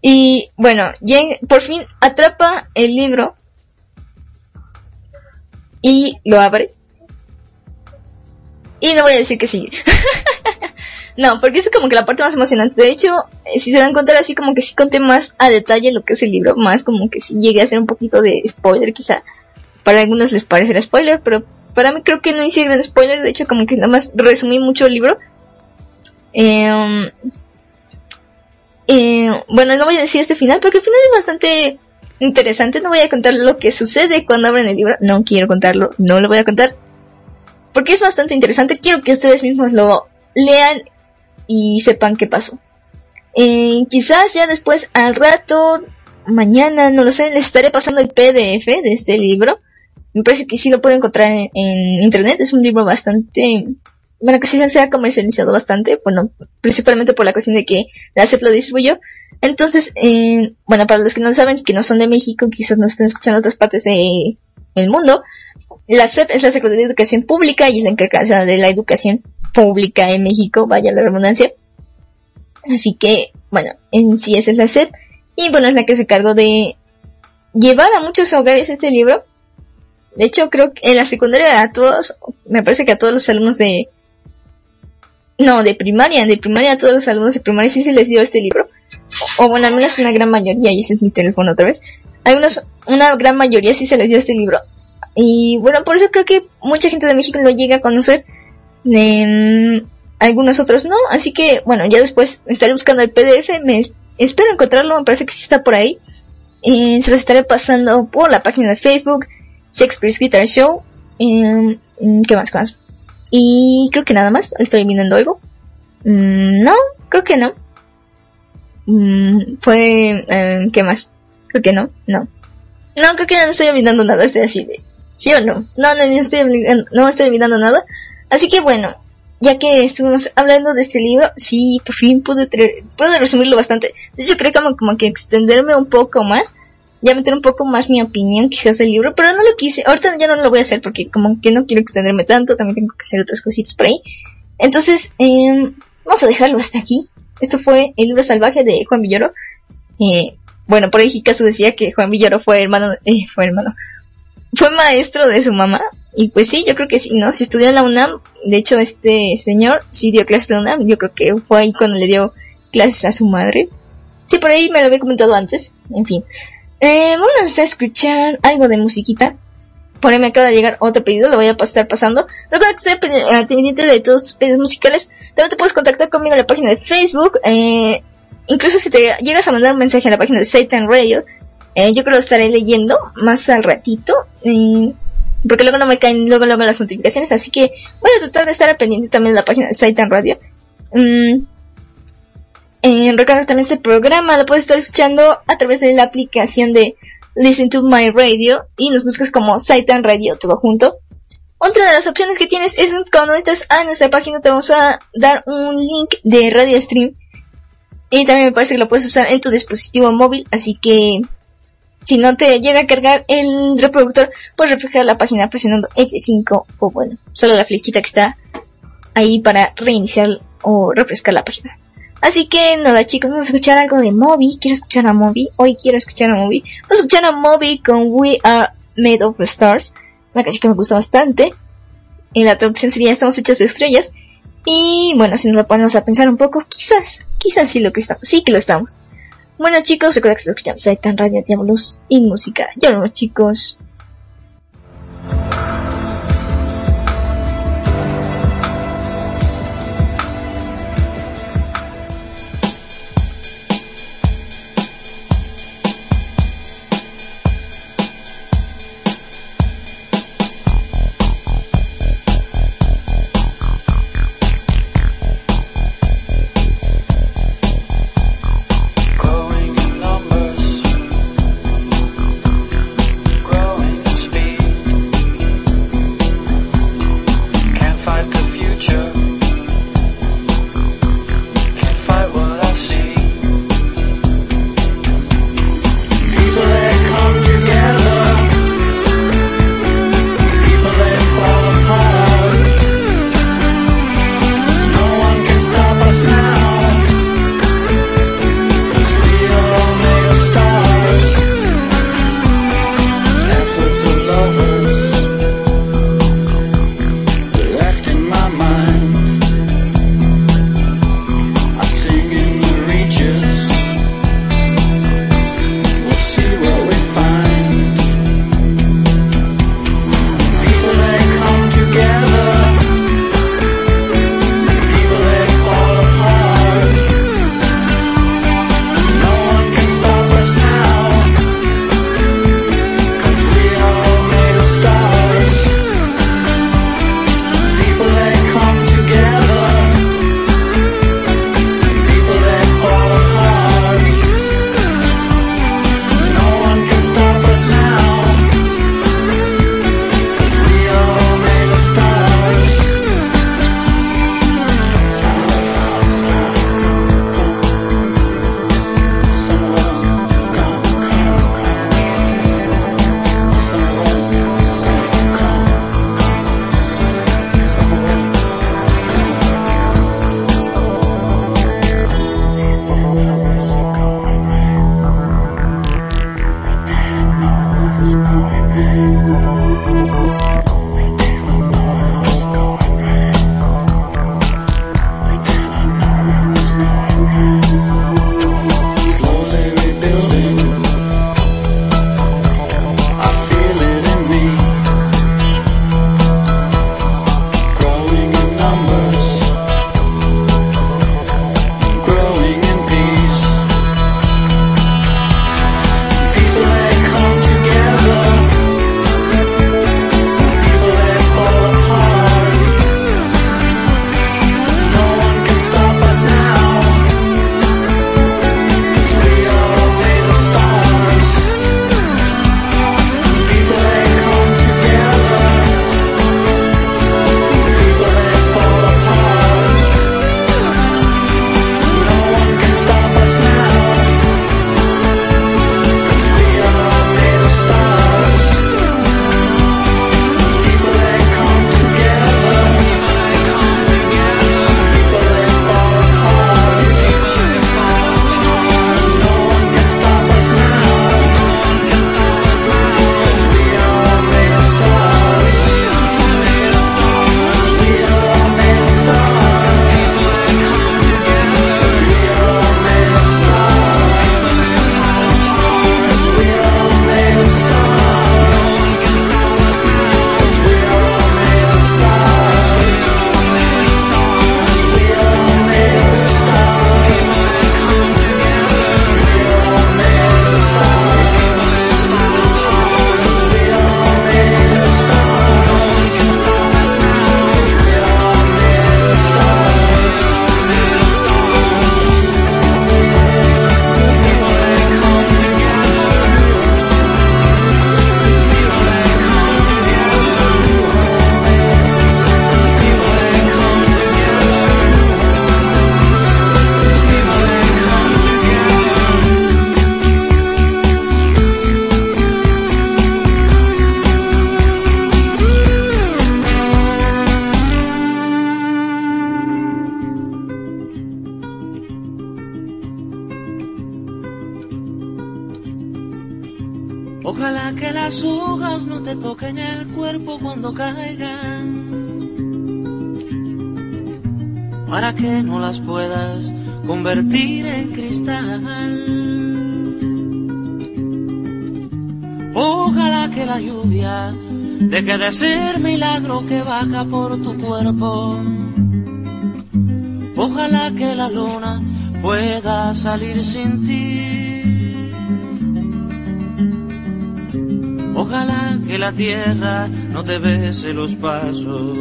A: y bueno, llega- por fin atrapa el libro y lo abre. Y no voy a decir que sí. no, porque es como que la parte más emocionante. De hecho, eh, si se dan cuenta, así como que sí conté más a detalle lo que es el libro, más como que sí llegué a hacer un poquito de spoiler, quizá. Para algunos les parecerá spoiler, pero para mí creo que no hice gran spoiler. De hecho, como que nada más resumí mucho el libro. Eh, eh, bueno, no voy a decir este final, porque el final es bastante interesante. No voy a contar lo que sucede cuando abren el libro. No quiero contarlo, no lo voy a contar. Porque es bastante interesante. Quiero que ustedes mismos lo lean y sepan qué pasó. Eh, quizás ya después, al rato, mañana, no lo sé, les estaré pasando el PDF de este libro. Me parece que sí lo pueden encontrar en, internet. Es un libro bastante, bueno, que sí se ha comercializado bastante. Bueno, principalmente por la cuestión de que la CEP lo distribuyó. Entonces, eh, bueno, para los que no saben, que no son de México, quizás no estén escuchando otras partes de- del mundo, la SEP es la Secretaría de Educación Pública y es la encargada de la educación pública en México, vaya la redundancia. Así que, bueno, en sí esa es la SEP. Y bueno, es la que se cargó de llevar a muchos hogares este libro. De hecho, creo que en la secundaria a todos, me parece que a todos los alumnos de... No, de primaria, de primaria a todos los alumnos de primaria sí se les dio este libro. O, bueno, al menos una gran mayoría, y ese es mi teléfono otra vez. Algunos una gran mayoría sí se les dio este libro. Y bueno, por eso creo que mucha gente de México lo llega a conocer. Em, algunos otros no. Así que bueno, ya después estaré buscando el PDF. Me es- espero encontrarlo. Me parece que sí está por ahí. Eh, se los estaré pasando por la página de Facebook. Shakespeare's Guitar Show. Em, mm, ¿Qué más? ¿Qué más? Y creo que nada más. Estoy mirando algo. Mm, no, creo que no. Mm, fue... em, ¿Qué más? Creo que no. No. No, creo que ya no estoy olvidando nada. Estoy así de... ¿Sí o no? No, no, no estoy, no estoy olvidando nada. Así que bueno, ya que estuvimos hablando de este libro, sí, por fin pude, pude resumirlo bastante. Hecho, creo que como, como que extenderme un poco más, ya meter un poco más mi opinión quizás del libro, pero no lo quise. Ahorita ya no lo voy a hacer porque como que no quiero extenderme tanto, también tengo que hacer otras cositas por ahí. Entonces, em, vamos a dejarlo hasta aquí. Esto fue El libro salvaje de Juan Villoro. Eh, bueno, por ahí Hikazu decía que Juan Villoro fue hermano, eh, fue hermano, fue maestro de su mamá. Y pues sí, yo creo que sí, ¿no? Si estudió en la UNAM, de hecho este señor sí dio clases en la UNAM, yo creo que fue ahí cuando le dio clases a su madre. Sí, por ahí me lo había comentado antes, en fin. Eh, vamos a escuchar algo de musiquita. Por ahí me acaba de llegar otro pedido, lo voy a estar pasando. Recuerda que estoy eh, pendiente de todos tus pedidos musicales. También te puedes contactar conmigo en la página de Facebook. Eh, incluso si te llegas a mandar un mensaje a la página de Satan Radio, eh, yo creo que lo estaré leyendo más al ratito. eh, porque luego no me caen luego luego las notificaciones. Así que voy a tratar de estar pendiente también de la página de Satan Radio. Mm, eh, también este programa lo puedes estar escuchando a través de la aplicación de Listen to My Radio y nos buscas como Satan Radio todo junto. Otra de las opciones que tienes es cuando entras a nuestra página te vamos a dar un link de Radio Stream y también me parece que lo puedes usar en tu dispositivo móvil, así que si no te llega a cargar el reproductor, puedes reflejar la página presionando F5 o bueno, solo la flechita que está ahí para reiniciar o refrescar la página. Así que nada chicos, vamos a escuchar algo de Moby. Quiero escuchar a Moby. Hoy quiero escuchar a Moby. Vamos a escuchar a Moby con We Are Made of Stars. Una canción que me gusta bastante. En la traducción sería Estamos hechos de estrellas. Y bueno, si nos lo ponemos a pensar un poco, quizás, quizás sí lo que estamos, sí que lo estamos. Bueno chicos, recuerda que están escuchando Satan Radio Diablos y música. Ya vemos chicos.
E: Por tu cuerpo. Ojalá que la luna pueda salir sin ti. Ojalá que la tierra no te bese los pasos.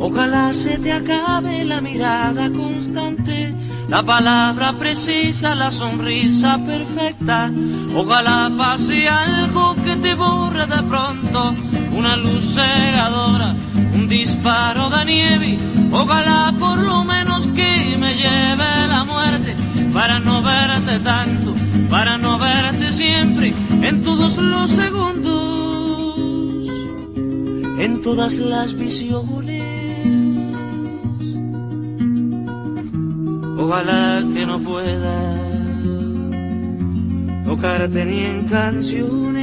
E: Ojalá se te acabe la mirada constante, la palabra precisa, la sonrisa perfecta. Ojalá pase algo te borre de pronto, una luz cegadora, un disparo de nieve. Ojalá por lo menos que me lleve la muerte para no verte tanto, para no verte siempre en todos los segundos, en todas las visiones. Ojalá que no pueda tocarte ni en canciones.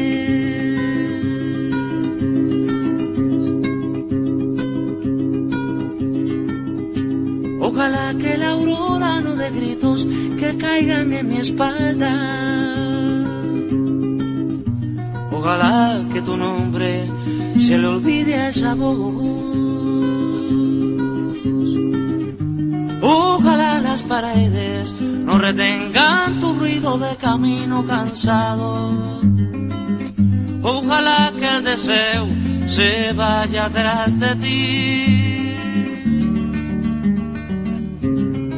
E: Mi espalda. Ojalá que tu nombre se le olvide a esa voz. Ojalá las paredes no retengan tu ruido de camino cansado. Ojalá que el deseo se vaya atrás de ti.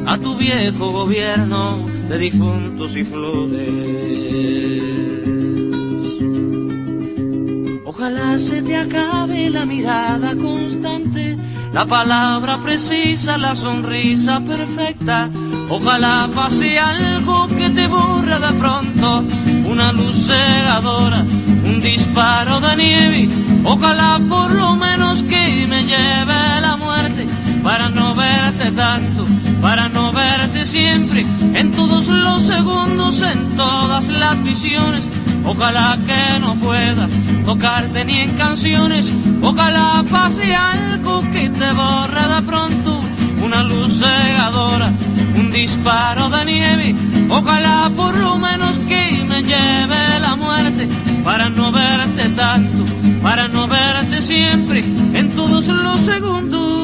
E: A tu viejo gobierno de difuntos y flores. Ojalá se te acabe la mirada constante, la palabra precisa, la sonrisa perfecta. Ojalá pase algo que te borre de pronto, una luz cegadora, un disparo de nieve. Ojalá por lo menos que siempre, en todos los segundos, en todas las visiones. Ojalá que no pueda tocarte ni en canciones, ojalá pase algo que te borre de pronto, una luz cegadora, un disparo de nieve, ojalá por lo menos que me lleve la muerte, para no verte tanto, para no verte siempre, en todos los segundos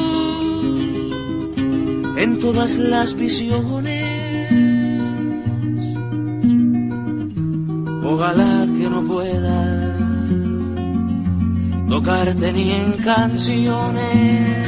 E: en todas las visiones. Ojalá que no pueda tocarte ni en canciones.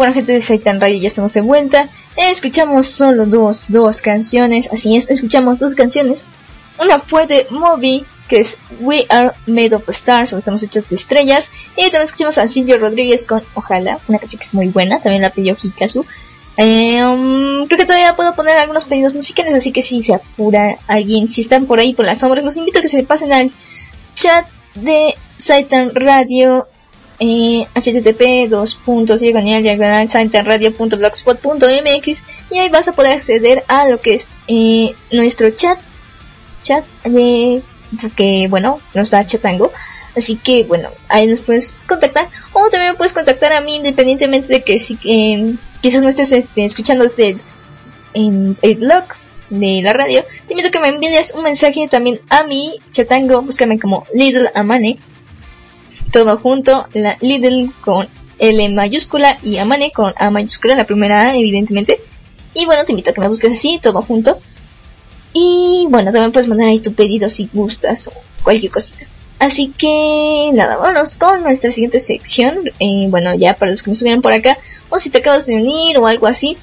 A: Bueno, gente de Saitan Radio, ya estamos de vuelta. Escuchamos solo dos, dos canciones. Así es, escuchamos dos canciones. Una fue de Moby, que es We Are Made of Stars, o estamos hechos de estrellas. Y también escuchamos a Silvio Rodríguez con Ojalá, una canción que es muy buena. También la pidió Hikazu. Um, creo que todavía puedo poner algunos pedidos musicales, así que si se apura alguien, si están por ahí por las sombras, los invito a que se pasen al chat de Saitan Radio eh, http dos puntos diagonal diagonal radio.blogspot.mx y ahí vas a poder acceder a lo que es eh, nuestro chat chat de que bueno nos da chatango. Así que bueno ahí nos puedes contactar o también puedes contactar a mí independientemente de que si eh, quizás no estés este, escuchando desde el, el blog de la radio te invito a que me envíes un mensaje también a mi chatango búscame como Little Amane todo junto, la Lidl con L mayúscula y Amane con A mayúscula, la primera A evidentemente. Y bueno, te invito a que me busques así, todo junto. Y bueno, también puedes mandar ahí tu pedido si gustas o cualquier cosita. Así que nada, vámonos con nuestra siguiente sección. Eh, bueno, ya para los que no estuvieran por acá, o si te acabas de unir o algo así.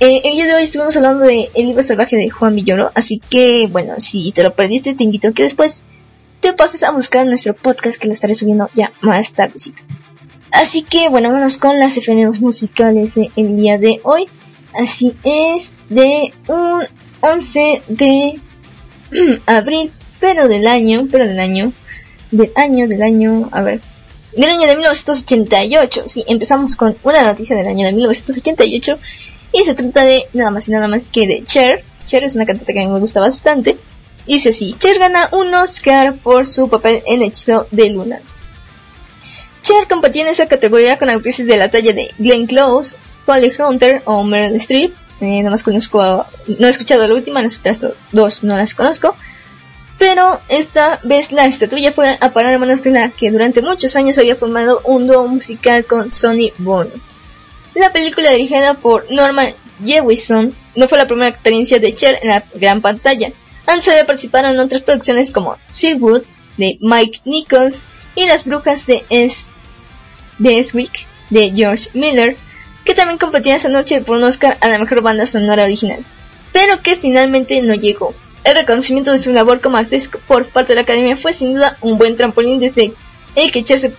A: Eh, el día de hoy estuvimos hablando de libro salvaje de Juan Villoro. Así que, bueno, si te lo perdiste, te invito a que después te pases a buscar nuestro podcast que lo estaré subiendo ya más tardecito. Así que, bueno, vámonos con las efemérides musicales del día de hoy. Así es, de un 11 de abril, pero del año, pero del año del año, del año, a ver, del año de 1988. Sí, empezamos con una noticia del año de 1988 y se trata de nada más y nada más que de Cher. Cher es una cantante que a mí me gusta bastante. Dice así, Cher gana un Oscar por su papel en Hechizo de Luna. Cher competía en esa categoría con actrices de la talla de Glenn Close, Polly Hunter o Meryl Streep. Eh, nada más conozco, no he escuchado la última, las otras dos no las conozco. Pero esta vez la estatuilla fue a parar a manos de que durante muchos años había formado un dúo musical con Sonny Bono. La película dirigida por Norman Jewison no fue la primera experiencia de Cher en la gran pantalla. Antes había participado en otras producciones como Silkwood de Mike Nichols y Las Brujas de Eswick de George Miller, que también competía esa noche por un Oscar a la mejor banda sonora original, pero que finalmente no llegó. El reconocimiento de su labor como actriz por parte de la academia fue sin duda un buen trampolín desde el que Cher se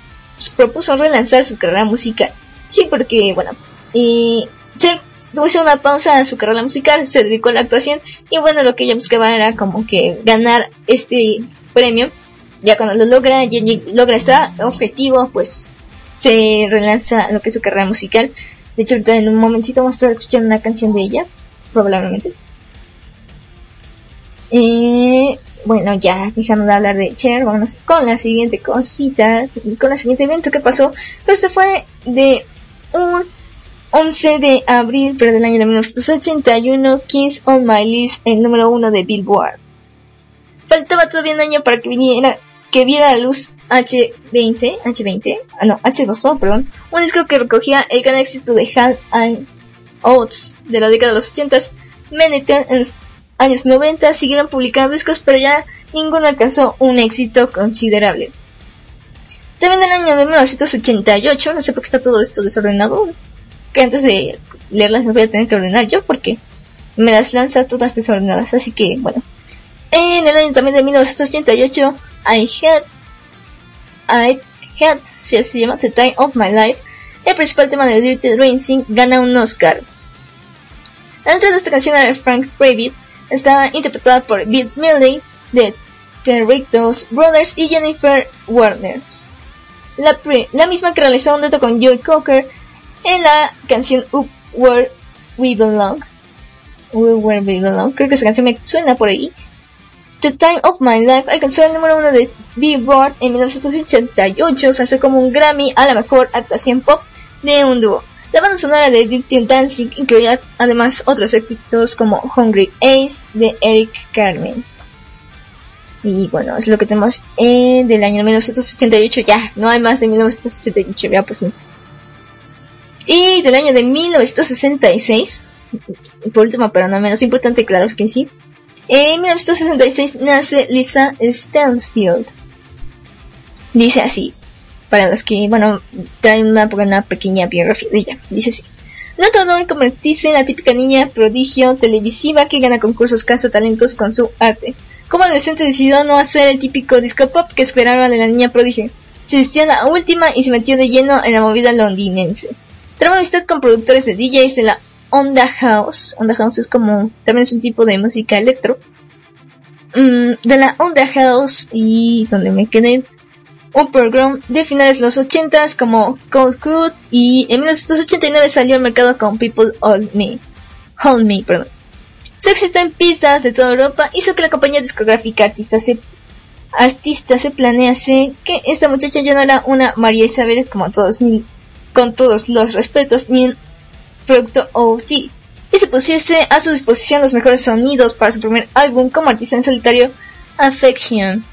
A: propuso relanzar su carrera musical. Sí, porque, bueno, y Cher tuvo una pausa en su carrera musical, se dedicó a la actuación y bueno, lo que ella buscaba era como que ganar este premio. Ya cuando lo logra, ya logra este objetivo, pues se relanza lo que es su carrera musical. De hecho, ahorita en un momentito vamos a estar escuchando una canción de ella, probablemente. Eh, bueno, ya dejando de hablar de Cher, vámonos con la siguiente cosita, con el siguiente evento que pasó. Pues se fue de un 11 de abril, pero del año de 1981, Kings on My List, el número uno de Billboard. Faltaba todavía un año para que viniera, que viera la luz H20, H20, ah no, H2O, perdón, un disco que recogía el gran éxito de Hal and Oates de la década de los 80 Meneter en años 90 siguieron publicando discos, pero ya ninguno alcanzó un éxito considerable. También en el año de 1988, no sé por qué está todo esto desordenado, que antes de leerlas me voy a tener que ordenar yo porque me las lanza todas desordenadas, así que bueno. En el año también de 1988, I Had, I Had, si así se llama, The Time of My Life, el principal tema de Dirty Dancing, gana un Oscar. La letra de esta canción era Frank Pravitt, estaba interpretada por Bill Milley de The Rigtos Brothers y Jennifer Warner. La, la, misma que realizó un dueto con Joey Cocker en la canción Up Where We Belong. Where We Belong, creo que esa canción me suena por ahí. The Time of My Life alcanzó el número uno de Billboard en 1988, se hace como un Grammy a la mejor actuación pop de un dúo. La banda sonora de Dirty Dancing incluía además otros éxitos como Hungry Ace de Eric Carmen. Y bueno, es lo que tenemos eh, del año 1988. Ya, no hay más de 1988, ya por fin. Y del año de 1966, por último, pero no menos importante, claro que sí. En 1966 nace Lisa Stansfield. Dice así, para los que, bueno, traen una, una pequeña biografía de ella. Dice así. No tardó en convertirse en la típica niña prodigio televisiva que gana concursos caza talentos con su arte. Como adolescente decidió no hacer el típico disco pop que esperaba de la niña prodigio. Se vistió a la última y se metió de lleno en la movida londinense. Trabó amistad con productores de DJs de la Onda House. Onda House es como, también es un tipo de música electro. Mm, de la Onda House y donde me quedé un programa de finales de los 80s como Cold Crude y en 1989 salió al mercado con People Hold Me. Hold Me, perdón. Su éxito en pistas de toda Europa hizo que la compañía discográfica artista se, artista se planease que esta muchacha ya no era una María Isabel como todos, con todos los respetos, ni un producto OT, y se pusiese a su disposición los mejores sonidos para su primer álbum como artista en solitario, Affection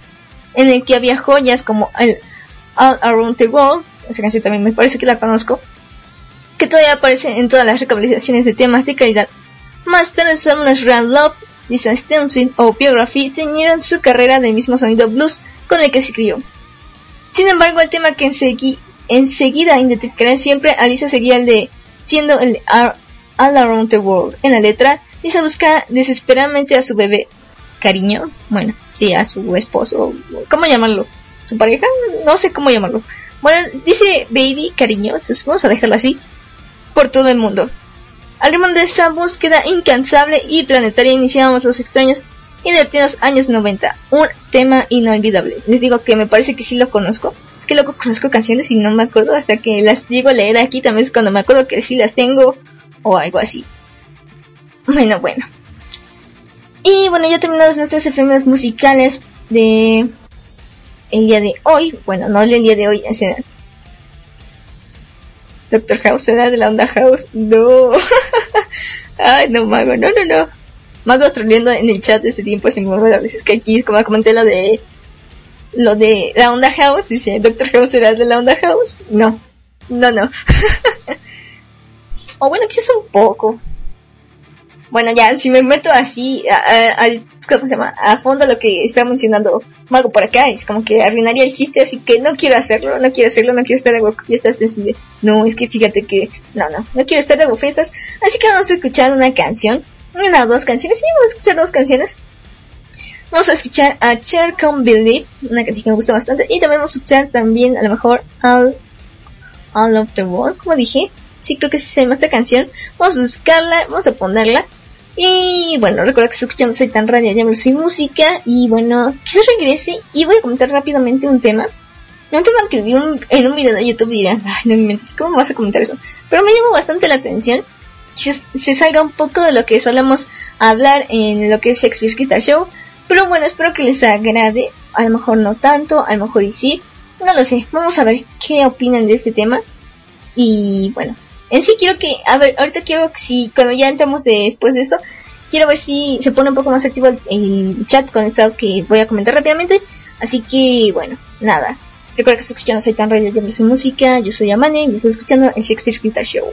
A: en el que había joyas como el All Around the World, esa canción también me parece que la conozco, que todavía aparece en todas las recopilaciones de temas de calidad. Más tarde las Real Love, Lisa Stencil o Biography teñieron su carrera del mismo sonido blues con el que se crió. Sin embargo, el tema que ensegui- enseguida identificarán siempre a Lisa sería el de siendo el All Around the World. En la letra, Lisa busca desesperadamente a su bebé cariño, bueno, sí, a su esposo, ¿cómo llamarlo? ¿Su pareja? No sé cómo llamarlo. Bueno, dice baby cariño, entonces vamos a dejarlo así, por todo el mundo. Al ritmo de esa búsqueda incansable y planetaria iniciamos los extraños y divertidos años 90. Un tema inolvidable. Les digo que me parece que sí lo conozco. Es que luego conozco canciones y no me acuerdo hasta que las llego a leer aquí. También es cuando me acuerdo que sí las tengo o algo así. Bueno, bueno. Y bueno, ya terminados nuestras efemérides musicales de el día de hoy. Bueno, no el día de hoy, ese Doctor House era de la onda House. No. Ay, no, Mago, no, no, no. Mago troleando en el chat de ese tiempo me olvidó a veces que aquí, como comenté lo de lo de la onda House, dice Doctor House era de la onda House. No, no, no. o bueno, quizás un poco. Bueno, ya, si me meto así, a, a- a- ¿cómo se llama? A fondo lo que está mencionando Mago por acá, es como que arruinaría el chiste, así que no quiero hacerlo, no quiero hacerlo, no quiero estar de fiestas, decide. No, es que fíjate que, no, no, no quiero estar de fiestas, así que vamos a escuchar una canción, una o dos canciones, sí, vamos a escuchar dos canciones. Vamos a escuchar a Cher Come Believe, una canción que me gusta bastante, y también vamos a escuchar también, a lo mejor, All, All of the World, como dije, sí creo que sí se llama esta canción, vamos a buscarla, vamos a ponerla, y bueno, recuerda que estoy escuchando Soy tan radio, ya me soy música. Y bueno, quizás regrese y voy a comentar rápidamente un tema. Un tema que vi un- en un video de YouTube y dirán, ay, no me inventes, ¿cómo vas a comentar eso? Pero me llamó bastante la atención. Quizás se salga un poco de lo que solemos hablar en lo que es Shakespeare's Guitar Show. Pero bueno, espero que les agrade. A lo mejor no tanto, a lo mejor y sí. No lo sé. Vamos a ver qué opinan de este tema. Y bueno, en sí quiero que, a ver, ahorita quiero que si, cuando ya entramos de- después de esto, quiero ver si se pone un poco más activo el, el chat con esto que voy a comentar rápidamente. Así que, bueno, nada. Recuerda que estás escuchando Soy tan radio, yo soy música, yo soy Amane y estás escuchando el Shakespeare Guitar Show.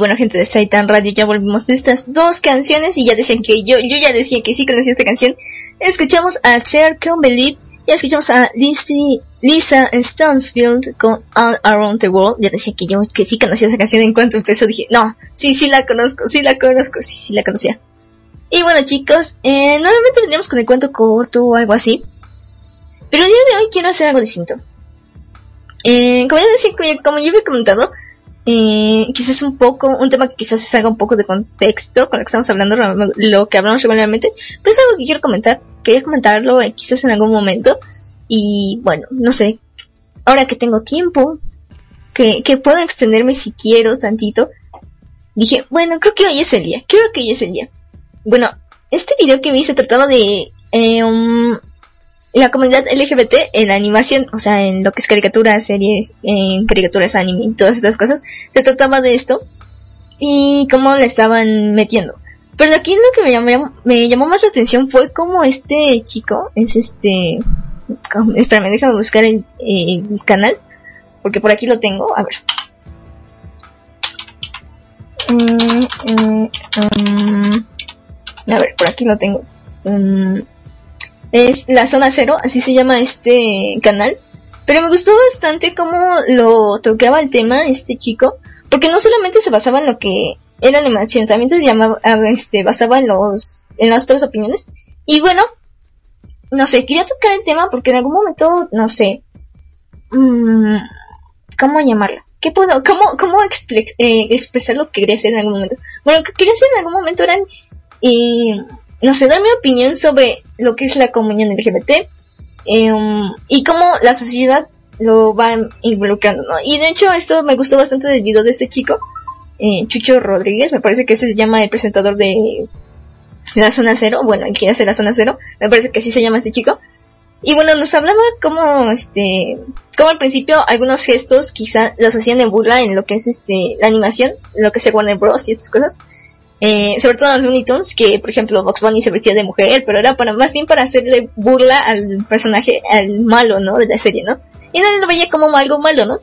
A: Bueno, gente de Saitan Radio, ya volvimos de estas dos canciones y ya decían que yo, yo ya decía que sí conocía esta canción. Escuchamos a Cher Can't Believe y escuchamos a Lizzie- Lisa Stansfield con All Around the World. Ya decía que yo que sí conocía esa canción en cuanto empezó. Dije, no, sí, sí la conozco, sí la conozco, sí, sí la conocía. Y bueno, chicos, eh, normalmente veníamos con el cuento corto o algo así. Pero el día de hoy quiero hacer algo distinto. Eh, como ya decía, como- yo había comentado, eh, quizás un poco, un tema que quizás salga un poco de contexto con lo que estamos hablando, lo- lo que hablamos regularmente, pero es algo que quiero comentar, quería comentarlo eh, quizás en algún momento, y bueno, no sé, ahora que tengo tiempo, que, que puedo extenderme si quiero tantito, dije, bueno, creo que hoy es el día, creo que hoy es el día. Bueno, este video que vi se trataba de eh, um, la comunidad LGBT en animación, o sea, en lo que es caricaturas, series, en caricaturas, anime y todas estas cosas, se trataba de esto y cómo la estaban metiendo. Pero aquí lo que me llamó, me llamó más la atención fue cómo este chico es este... cómo- Espérame, déjame buscar el, canal, porque por aquí lo tengo, a ver. Mm, mm, mm. a ver, por aquí lo tengo. Es la zona cero, así se llama este canal. Pero me gustó bastante cómo lo tocaba el tema este chico, porque no solamente se basaba en lo que era animación, también se llamaba, este, basaba en los, en las otras opiniones. Y bueno, no sé, quería tocar el tema porque en algún momento, no sé, mm, ¿cómo llamarlo? ¿Qué puedo, cómo, cómo eh, expresar lo que quería hacer en algún momento? Bueno, lo que quería hacer en algún momento era, y no sé, dar mi opinión sobre lo que es la comunión LGBT um, y cómo la sociedad lo va involucrando, ¿no? Y de hecho esto me gustó bastante del video de este chico, eh, Chucho Rodríguez, me parece que se llama el presentador de la zona cero, bueno, el que hace la zona cero, me parece que así se llama este chico. Y bueno, nos hablaba como, este, como al principio algunos gestos quizá los hacían de burla en lo que es este, la animación, lo que es Warner Bros. y estas cosas. Eh, sobre todo en los Looney Tunes, que por ejemplo Box Bunny se vestía de mujer, pero era para más bien para hacerle burla al personaje, al malo, ¿no? De la serie, ¿no? Y nadie lo veía como algo malo, ¿no?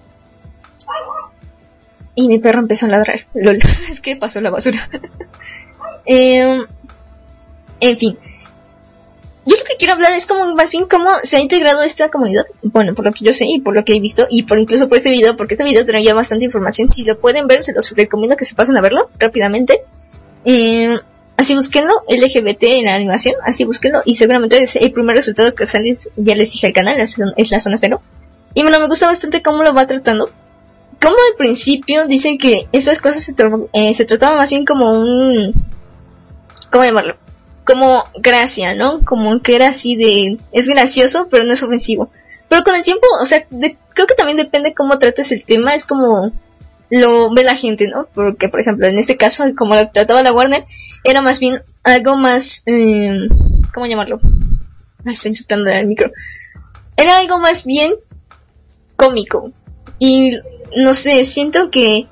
A: Y mi perro empezó a ladrar. Lol, es que pasó la basura. Em, en fin. Yo lo que quiero hablar es como más bien cómo se ha integrado esta comunidad. Bueno, por lo que yo sé y por lo que he visto y por incluso por este video, porque este video traía bastante información. Si lo pueden ver, se los recomiendo que se pasen a verlo rápidamente. Eh, así búsquenlo, LGBT en la animación, así búsquenlo y seguramente es el primer resultado que sale, ya les dije el canal, es, la zona cero. Y bueno, me gusta bastante cómo lo va tratando. Como al principio dice que estas cosas se, eh, se trataban más bien como un... ¿Cómo llamarlo? Como gracia, ¿no? Como que era así de... Es gracioso, pero no es ofensivo. Pero con el tiempo, o sea, creo que también depende cómo trates el tema, es como lo ve la gente, ¿no? Porque, por ejemplo, en este caso, como lo trataba la Warner, era más bien algo más, eh, ¿cómo llamarlo? Estoy soplando el micro. Era algo más bien cómico. Y, no sé, siento que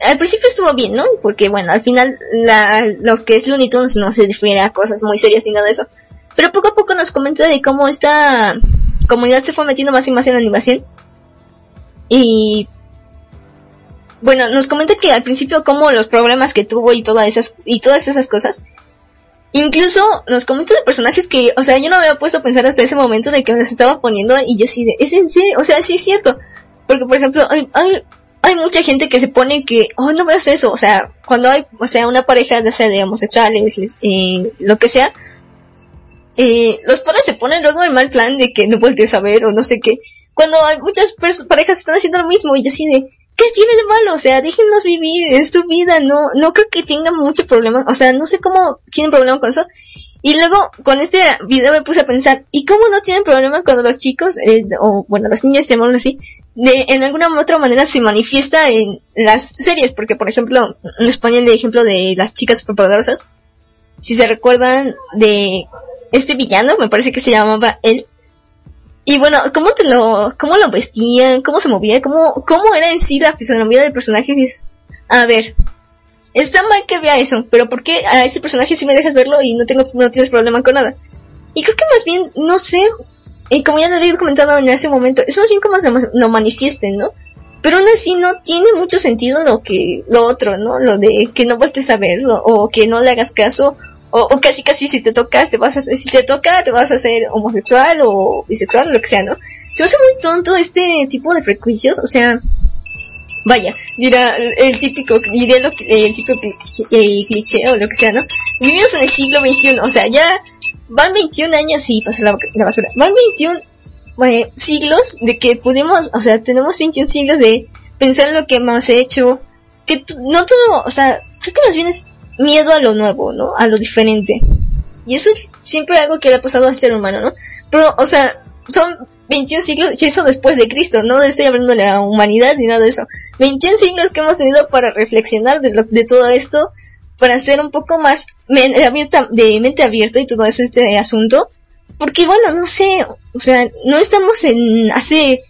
A: al principio estuvo bien, ¿no? Porque, bueno, al final la, lo que es Looney Tunes no se refiere a cosas muy serias ni nada de eso. Pero poco a poco nos comenta de cómo esta comunidad se fue metiendo más y más en animación. Y bueno, nos comenta que al principio como los problemas que tuvo y todas esas y todas esas cosas. Incluso nos comenta de personajes que, o sea, yo no había puesto a pensar hasta ese momento de que me los estaba poniendo y yo sí de, es en serio, o sea, sí es cierto. Porque por ejemplo, hay, hay, hay mucha gente que se pone que, oh, no veas eso, o sea, cuando hay, o sea, una pareja, ya sea de homosexuales, les- eh, lo que sea, eh, los padres se ponen luego en mal plan de que no voltees a ver o no sé qué. Cuando hay muchas parejas están haciendo lo mismo y yo así de, ¿qué tiene de malo? O sea, déjenlos vivir, es su vida, no, no creo que tengan mucho problema, o sea, no sé cómo tienen problema con eso. Y luego, con este video me puse a pensar, ¿y cómo no tienen problema cuando los chicos, eh, o bueno, los niños, llamémoslo así, de, en alguna u otra manera se manifiesta en las series? Porque, por ejemplo, nos ponen el ejemplo de las chicas superpoderosas. Si se recuerdan de este villano, me parece que se llamaba él. Y bueno, ¿cómo te lo, cómo lo vestían? ¿Cómo se movía? ¿Cómo, cómo era en sí la fisonomía del personaje? Dices, a ver, está mal que vea eso, pero ¿por qué a este personaje sí me dejas verlo y no tengo, no tienes problema con nada? Y creo que más bien, no sé, y como ya lo había comentado en ese momento, es más bien como se lo manifiesten, ¿no? Pero aún así no tiene mucho sentido lo que, lo otro, ¿no? Lo de que no vueltes a verlo, o que no le hagas caso, o, casi casi si te tocas, te vas a, si te toca, te vas a hacer homosexual o bisexual, o lo que sea, ¿no? Se me hace muy tonto este tipo de prejuicios, o sea, vaya, dirá el típico, diré lo el típico eh, cliché o lo que sea, ¿no? Vivimos en el siglo XXI, o sea, ya van 21 años y pasa la, basura, van 21 eh, siglos de que pudimos, o sea, tenemos 21 siglos de pensar en lo que hemos hecho, que no todo, o sea, creo que más bien es miedo a lo nuevo, ¿no? A lo diferente. Y eso es siempre algo que le ha pasado al ser humano, ¿no? Pero, o sea, son 21 siglos, y eso después de Cristo, no estoy hablando de la humanidad ni nada de eso. 21 siglos que hemos tenido para reflexionar de, lo, de todo esto, para ser un poco más de mente abierta y todo eso, este asunto. Porque bueno, no sé, o sea, no estamos en hace,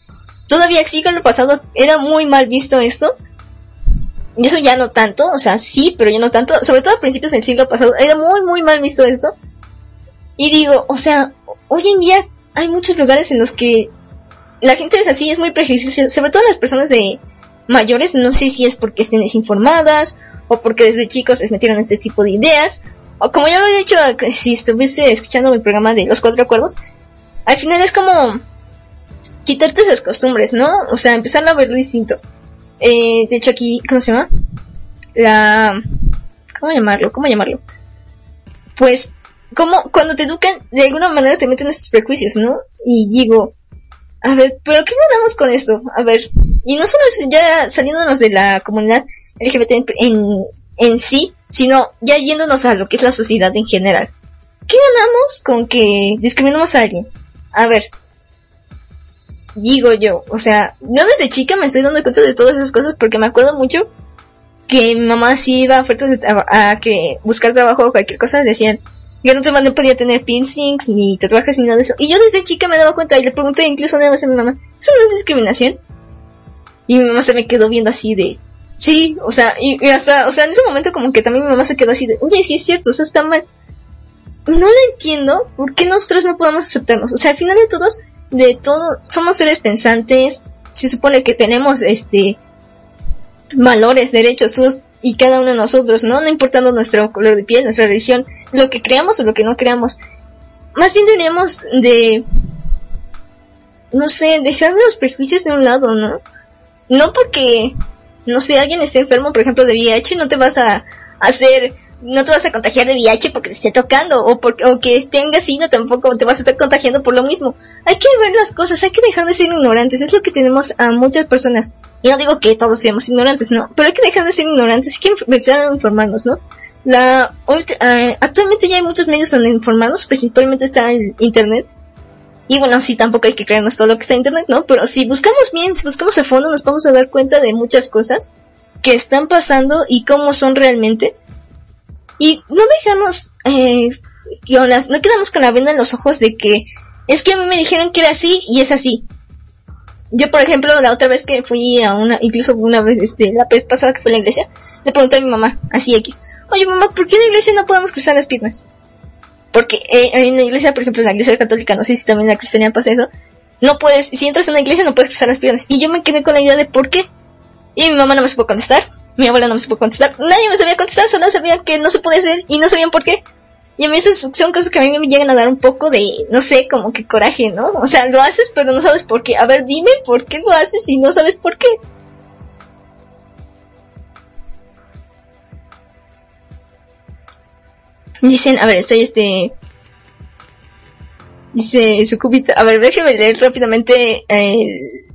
A: todavía el siglo pasado era muy mal visto esto. Y eso ya no tanto, o sea, sí, pero ya no tanto, sobre todo a principios del siglo pasado, era muy, muy mal visto esto. Y digo, o sea, hoy en día hay muchos lugares en los que la gente es así, es muy prejuiciosa, sobre todo las personas de mayores, no sé si es porque estén desinformadas o porque desde chicos les metieron este tipo de ideas, o como ya lo he dicho, si estuviese escuchando mi programa de los cuatro acuerdos, al final es como quitarte esas costumbres, ¿no? O sea, empezar a verlo distinto. Eh, de hecho aquí, ¿cómo se llama? La... ¿Cómo llamarlo? ¿Cómo llamarlo? Pues, como cuando te educan, de alguna manera te meten estos prejuicios, ¿no? Y digo, a ver, ¿pero qué ganamos con esto? A ver, y no solo es ya saliéndonos de la comunidad LGBT en, en, en sí, sino ya yéndonos a lo que es la sociedad en general. ¿Qué ganamos con que discriminemos a alguien? A ver, digo yo, o sea, yo desde chica me estoy dando cuenta de todas esas cosas porque me acuerdo mucho que mi mamá sí iba a ofertas de a que buscar trabajo o cualquier cosa, decían que no, te, no podía tener piercings ni tatuajes ni nada de eso. Y yo desde chica me daba cuenta y le pregunté incluso una vez a mi mamá, ¿eso no es discriminación? Y mi mamá se me quedó viendo así de, sí, o sea, y, hasta, o sea, en ese momento como que también mi mamá se quedó así de, oye, sí es cierto, o sea, está mal. No lo entiendo, ¿por qué nosotros no podemos aceptarnos? O sea, al final de todos, de todo, somos seres pensantes, se supone que tenemos, este, valores, derechos, todos y cada uno de nosotros, ¿no? No importando nuestro color de piel, nuestra religión, lo que creamos o lo que no creamos. Más bien deberíamos de, no sé, dejar los prejuicios de un lado, ¿no? No porque, no sé, alguien esté enfermo, por ejemplo, de VIH, no te vas a hacer, no te vas a contagiar de VIH porque te esté tocando, o porque, o que tengas sida tampoco te vas a estar contagiando por lo mismo. Hay que ver las cosas, hay que dejar de ser ignorantes, es lo que tenemos a muchas personas. Y no digo que todos seamos ignorantes, no, pero hay que dejar de ser ignorantes, hay que empezar a informarnos, ¿no? La, eh, actualmente ya hay muchos medios donde informarnos, principalmente está el internet. Y bueno, sí, tampoco hay que creernos todo lo que está en internet, ¿no? Pero si buscamos bien, si buscamos a fondo, nos vamos a dar cuenta de muchas cosas que están pasando y cómo son realmente. Y no dejarnos, eh, con las, no quedamos con la venda en los ojos de que es que a mí me dijeron que era así y es así. Yo, por ejemplo, la otra vez que fui a una, incluso una vez, este, la vez pasada que fui a la iglesia, le pregunté a mi mamá, así X, oye mamá, ¿por qué en la iglesia no podemos cruzar las piernas? Porque eh, en la iglesia, por ejemplo, en la iglesia católica, no sé si también en la cristiana pasa eso, no puedes, si entras en una iglesia no puedes cruzar las piernas. Y yo me quedé con la idea de por qué. Y mi mamá no me supo contestar, mi abuela no me supo contestar, nadie me sabía contestar, solo sabían que no se podía hacer y no sabían por qué. Y a mí esas son cosas que a mí me llegan a dar un poco de, no sé, como que coraje, ¿no? O sea, lo haces pero no sabes por qué. A ver, dime por qué lo haces y no sabes por qué. Dicen, a ver, estoy este... Dice Sucubita, a ver, déjeme leer rápidamente eh,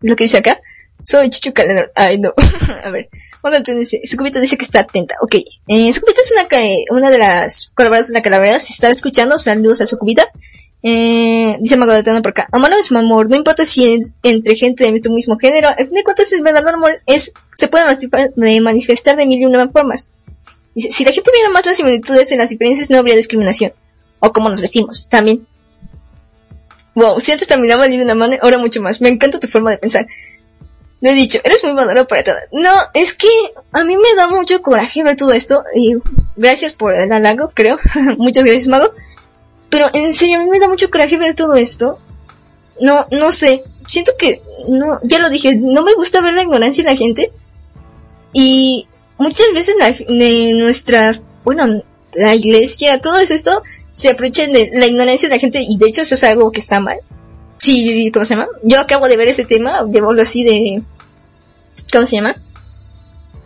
A: lo que dice acá. Soy Chuchu Calendar. Ay, no. a ver. Antonio dice, Sucubita dice que está atenta. Ok. Eh, Sucubita es una, ca- una de las colaboradoras de la calavera. Si está escuchando, saludos a Sucubita. Eh, dice Magdalena por acá. Amor no es amor. No importa si es entre gente de tu mismo género. Al fin de cuentas, el verdadero amor es, se puede de, manifestar de mil y una formas. Dice, si la gente viera más las similitudes en las diferencias, no habría discriminación. O cómo nos vestimos, también. Wow, si antes terminaba de una mano, ahora mucho más. Me encanta tu forma de pensar. Lo he dicho, eres muy maduro para todo. No, es que a mí me da mucho coraje ver todo esto. Y gracias por el halago, creo. Muchas gracias, Mago. Pero en serio, a mí me da mucho coraje ver todo esto. No, no sé. siento que, no, ya lo dije, no me gusta ver la ignorancia en la gente. Y muchas veces la, nuestra, bueno, la iglesia, todo esto, se aprovechan de la ignorancia de la gente y de hecho eso es algo que está mal. Sí, ¿cómo se llama? Yo acabo de ver ese tema, de así de, ¿cómo se llama?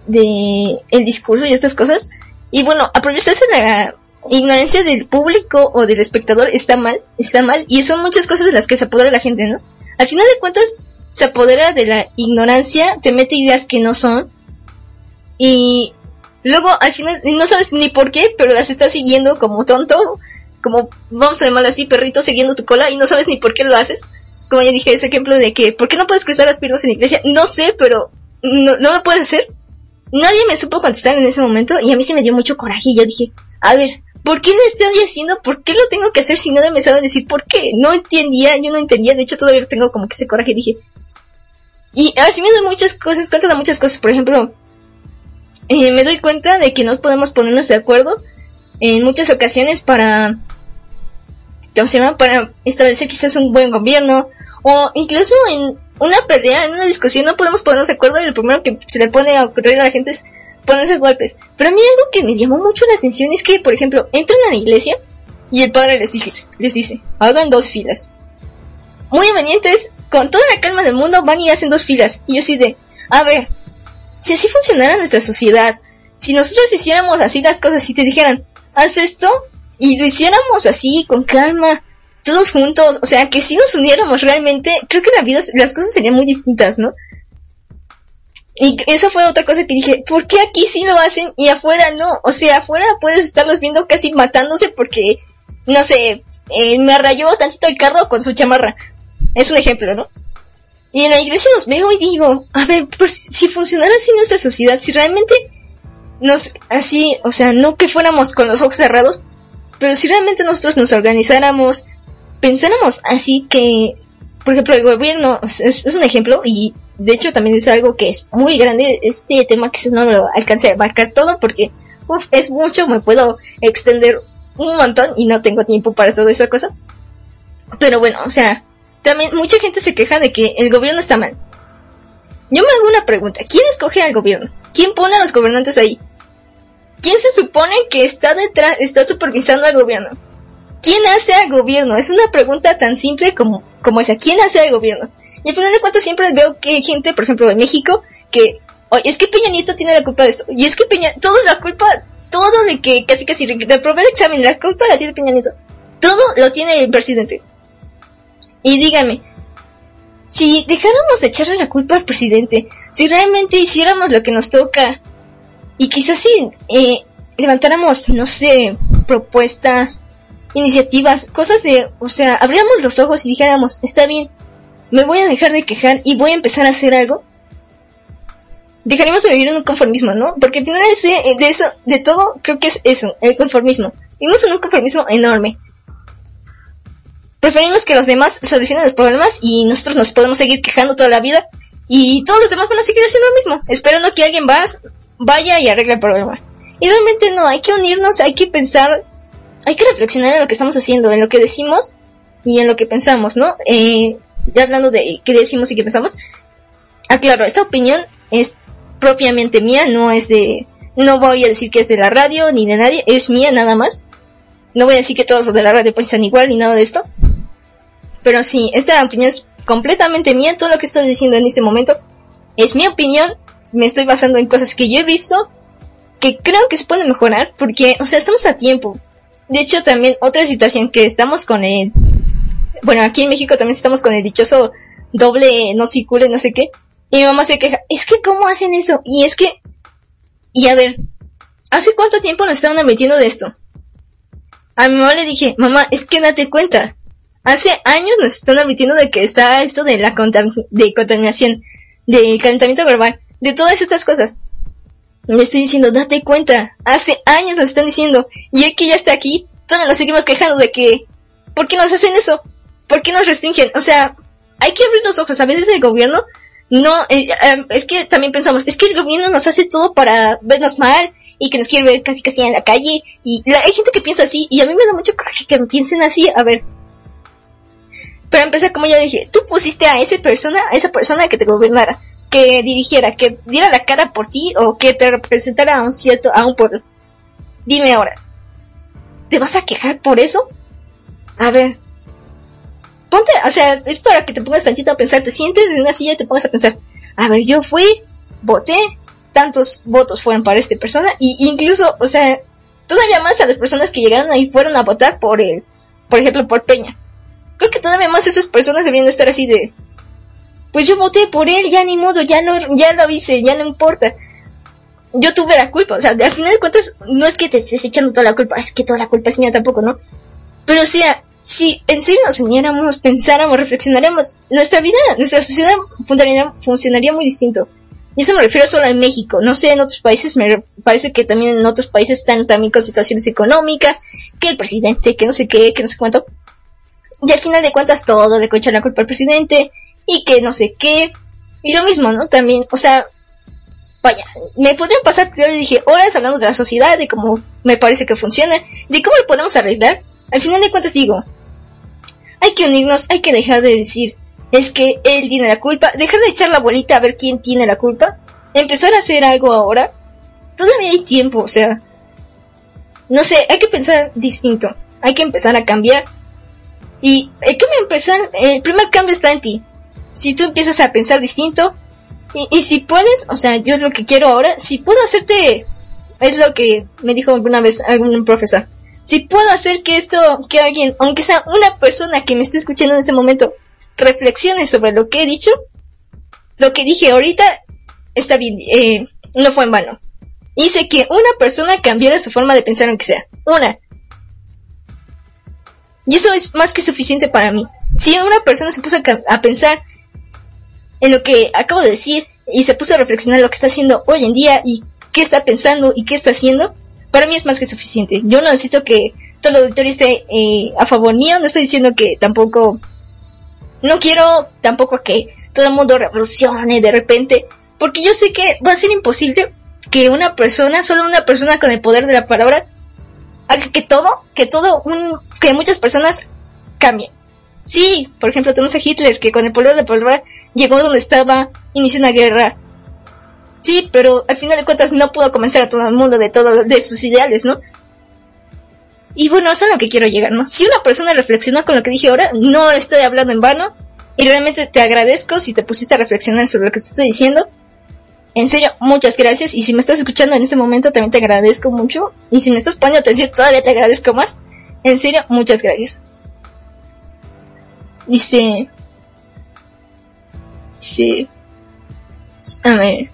A: De el discurso y estas cosas. Y bueno, aprovecharse la ignorancia del público o del espectador está mal, está mal, y son muchas cosas de las que se apodera la gente, ¿no? Al final de cuentas, se apodera de la ignorancia, te mete ideas que no son, y luego al final no sabes ni por qué, pero las estás siguiendo como tonto, como vamos a llamarlo así, perrito siguiendo tu cola, y no sabes ni por qué lo haces. Como ya dije, ese ejemplo de que, ¿por qué no puedes cruzar las piernas en la iglesia? No sé, pero no, lo puedes hacer. Nadie me supo contestar en ese momento y a mí se me dio mucho coraje y yo dije, a ver, ¿por qué lo estoy haciendo? ¿Por qué lo tengo que hacer si nadie me sabe decir por qué? No entendía, yo no entendía, de hecho todavía tengo como que ese coraje dije. Y así muchas cosas, cuenta de muchas cosas, por ejemplo, eh, me doy cuenta de que no podemos ponernos de acuerdo en muchas ocasiones para, ¿cómo se llama? Para establecer quizás un buen gobierno o incluso en una pelea, en una discusión no podemos ponernos de acuerdo y lo primero que se le pone a ocurrir a la gente es ponerse golpes. Pero a mí algo que me llamó mucho la atención es que, por ejemplo, entran a la iglesia y el padre les dice, les dice, hagan dos filas. Muy obedientes, con toda la calma del mundo, van y hacen dos filas. Y yo así de, a ver, si así funcionara nuestra sociedad, si nosotros hiciéramos así las cosas y te dijeran, haz esto, y lo hiciéramos así, con calma, todos juntos, o sea, que si nos uniéramos realmente, creo que la vida, las cosas serían muy distintas, ¿no? Y esa fue otra cosa que dije, ¿por qué aquí sí lo hacen y afuera no? O sea, afuera puedes estarlos viendo casi matándose porque, no sé, eh, me rayó tantito el carro con su chamarra. Es un ejemplo, ¿no? Y en la iglesia los veo y digo, a ver, pues si funcionara así nuestra sociedad, si realmente nos, así, o sea, no que fuéramos con los ojos cerrados, pero si realmente nosotros nos organizáramos, pensáramos así que, por ejemplo, el gobierno es, un ejemplo y de hecho también es algo que es muy grande este tema que no lo alcancé a abarcar todo porque es mucho, me puedo extender un montón y no tengo tiempo para toda esa cosa. Pero bueno, o sea, también mucha gente se queja de que el gobierno está mal. Yo me hago una pregunta, ¿quién escoge al gobierno? ¿Quién pone a los gobernantes ahí? ¿Quién se supone que está detrás, está supervisando al gobierno? ¿Quién hace al gobierno? Es una pregunta tan simple como, como esa. ¿Quién hace al gobierno? Y al final de cuentas siempre veo que hay gente, por ejemplo, de México, que, oye, es que Peña Nieto tiene la culpa de esto. Y es que Peña, toda la culpa, todo de que casi casi reprobé el examen, la culpa la tiene Peña Nieto. Todo lo tiene el presidente. Y dígame, si dejáramos de echarle la culpa al presidente, si realmente hiciéramos lo que nos toca, y quizás si eh, levantáramos, no sé, propuestas, iniciativas, cosas de, o sea, abriéramos los ojos y dijéramos, está bien, me voy a dejar de quejar y voy a empezar a hacer algo, dejaríamos de vivir en un conformismo, ¿no? Porque al final de, de eso, de todo, creo que es eso, el conformismo. Vivimos en un conformismo enorme. Preferimos que los demás solucionen los problemas y nosotros nos podemos seguir quejando toda la vida y todos los demás van a seguir haciendo lo mismo, esperando que alguien va, vaya y arregle el problema. Y realmente no, hay que unirnos, hay que pensar, hay que reflexionar en lo que estamos haciendo, en lo que decimos y en lo que pensamos, ¿no? Eh, ya hablando de qué decimos y qué pensamos, aclaro, esta opinión es propiamente mía, no es de, no voy a decir que es de la radio ni de nadie, es mía nada más. No voy a decir que todos los de la radio piensan igual ni nada de esto. Pero sí, esta opinión es completamente mía, todo lo que estoy diciendo en este momento es mi opinión, me estoy basando en cosas que yo he visto, que creo que se pueden mejorar, porque, o sea, estamos a tiempo. De hecho, también otra situación que estamos con el, bueno, aquí en México también estamos con el dichoso doble no circule, no sé qué. Y mi mamá se queja, es que cómo hacen eso, y es que, y a ver, ¿hace cuánto tiempo nos estaban metiendo de esto? A mi mamá le dije, mamá, es que date cuenta, hace años nos están admitiendo de que está esto de la contam de contaminación, del calentamiento global, de todas estas cosas. Le estoy diciendo, date cuenta, hace años nos están diciendo, y hoy que ya está aquí, todavía nos seguimos quejando de que, ¿por qué nos hacen eso? ¿Por qué nos restringen? O sea, hay que abrir los ojos, a veces el gobierno no, eh, eh, es que también pensamos, es que el gobierno nos hace todo para vernos mal y que nos quiere ver casi casi en la calle y la- hay gente que piensa así y a mí me da mucho coraje que piensen así, a ver. Para empezar, como ya dije, tú pusiste a esa persona, a esa persona que te gobernara, que dirigiera, que diera la cara por ti o que te representara a un cierto, a un pueblo. Dime ahora, ¿te vas a quejar por eso? A ver, ponte, o sea, es para que te pongas tantito a pensar, te sientes en una silla y te pongas a pensar, a ver, yo fui, voté, tantos votos fueron para esta persona, y incluso, o sea, todavía más a las personas que llegaron ahí fueron a votar por él, por ejemplo, por Peña. Creo que todavía más esas personas deberían estar así de, pues yo voté por él, ya ni modo, ya no, ya lo hice, ya no importa. Yo tuve la culpa, o sea, al final de cuentas, no es que te estés echando toda la culpa, es que toda la culpa es mía tampoco, ¿no? Pero o sea, si en serio nos uniéramos, pensáramos, reflexionáramos, nuestra vida, nuestra sociedad funcionaría, funcionaría muy distinto. Y eso me refiero solo en México, no sé, en otros países me re- parece que también en otros países están también con situaciones económicas, que el presidente, que no sé qué, que no sé cuánto. Y al final de cuentas todo le echan la culpa al presidente, y que no sé qué. Y lo mismo, ¿no? También, o sea, vaya, me podrían pasar, yo le dije, horas hablando de la sociedad, de cómo me parece que funciona, de cómo lo podemos arreglar. Al final de cuentas digo, hay que unirnos, hay que dejar de decir, es que él tiene la culpa, dejar de echar la bolita a ver quién tiene la culpa, empezar a hacer algo ahora. Todavía hay tiempo, o sea, no sé, hay que pensar distinto, hay que empezar a cambiar. Y el cambio empezar, el primer cambio está en ti. Si tú empiezas a pensar distinto, y, si puedes, o sea, yo lo que quiero ahora, si puedo hacerte, es lo que me dijo alguna vez algún profesor, si puedo hacer que esto, que alguien, aunque sea una persona que me esté escuchando en ese momento, reflexione sobre lo que he dicho, lo que dije ahorita está bien, eh, no fue en vano. Hice que una persona cambiara su forma de pensar aunque sea. Una. Y eso es más que suficiente para mí. Si una persona se puso a, a pensar en lo que acabo de decir y se puso a reflexionar lo que está haciendo hoy en día y qué está pensando y qué está haciendo, para mí es más que suficiente. Yo no necesito que todo el auditorio esté eh, a favor mío, no estoy diciendo que tampoco, no quiero tampoco que todo el mundo revolucione de repente, porque yo sé que va a ser imposible que una persona, solo una persona con el poder de la palabra, haga que todo, que todo, un, que muchas personas cambien. Sí, por ejemplo, tenemos a Hitler que con el poder de palabra llegó donde estaba, inició una guerra. Sí, pero al final de cuentas no pudo convencer a todo el mundo de todo, de sus ideales, ¿no? Y bueno, eso es a lo que quiero llegar, ¿no? Si una persona reflexionó con lo que dije ahora, no estoy hablando en vano. Y realmente te agradezco si te pusiste a reflexionar sobre lo que te estoy diciendo. En serio, muchas gracias. Y si me estás escuchando en este momento, también te agradezco mucho. Y si me estás poniendo atención, todavía te agradezco más. En serio, muchas gracias. Dice... Dice... A ver...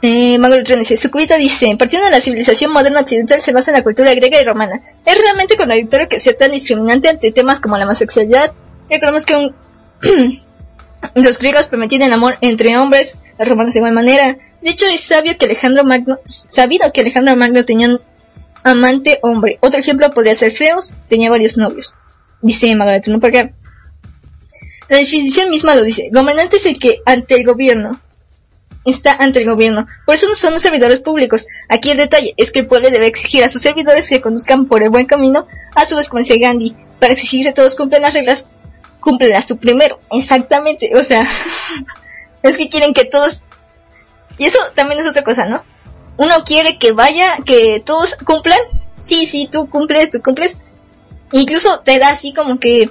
A: Eh, Letrón dice, su cubita dice, partiendo de la civilización moderna occidental se basa en la cultura griega y romana. Es realmente contradictorio que sea tan discriminante ante temas como la homosexualidad. Recordemos que los griegos permitían el amor entre hombres, los romanos de igual manera. De hecho, es sabio que Alejandro Magno, sabido que Alejandro Magno tenía un amante hombre. Otro ejemplo podría ser Zeus, tenía varios novios. Dice Mago Letrón por acá. La definición misma lo dice. Gobernante es el que ante el gobierno está ante el gobierno. Por eso no son los servidores públicos. Aquí el detalle es que el pueblo debe exigir a sus servidores que conduzcan por el buen camino, a su vez como decía Gandhi, para exigir que todos cumplan las reglas, cúmplelas tú primero. Exactamente, o sea, es que quieren que todos... Y eso también es otra cosa, ¿no? Uno quiere que vaya, que todos cumplan. Sí, sí, tú cumples, tú cumples. Incluso te da así como que...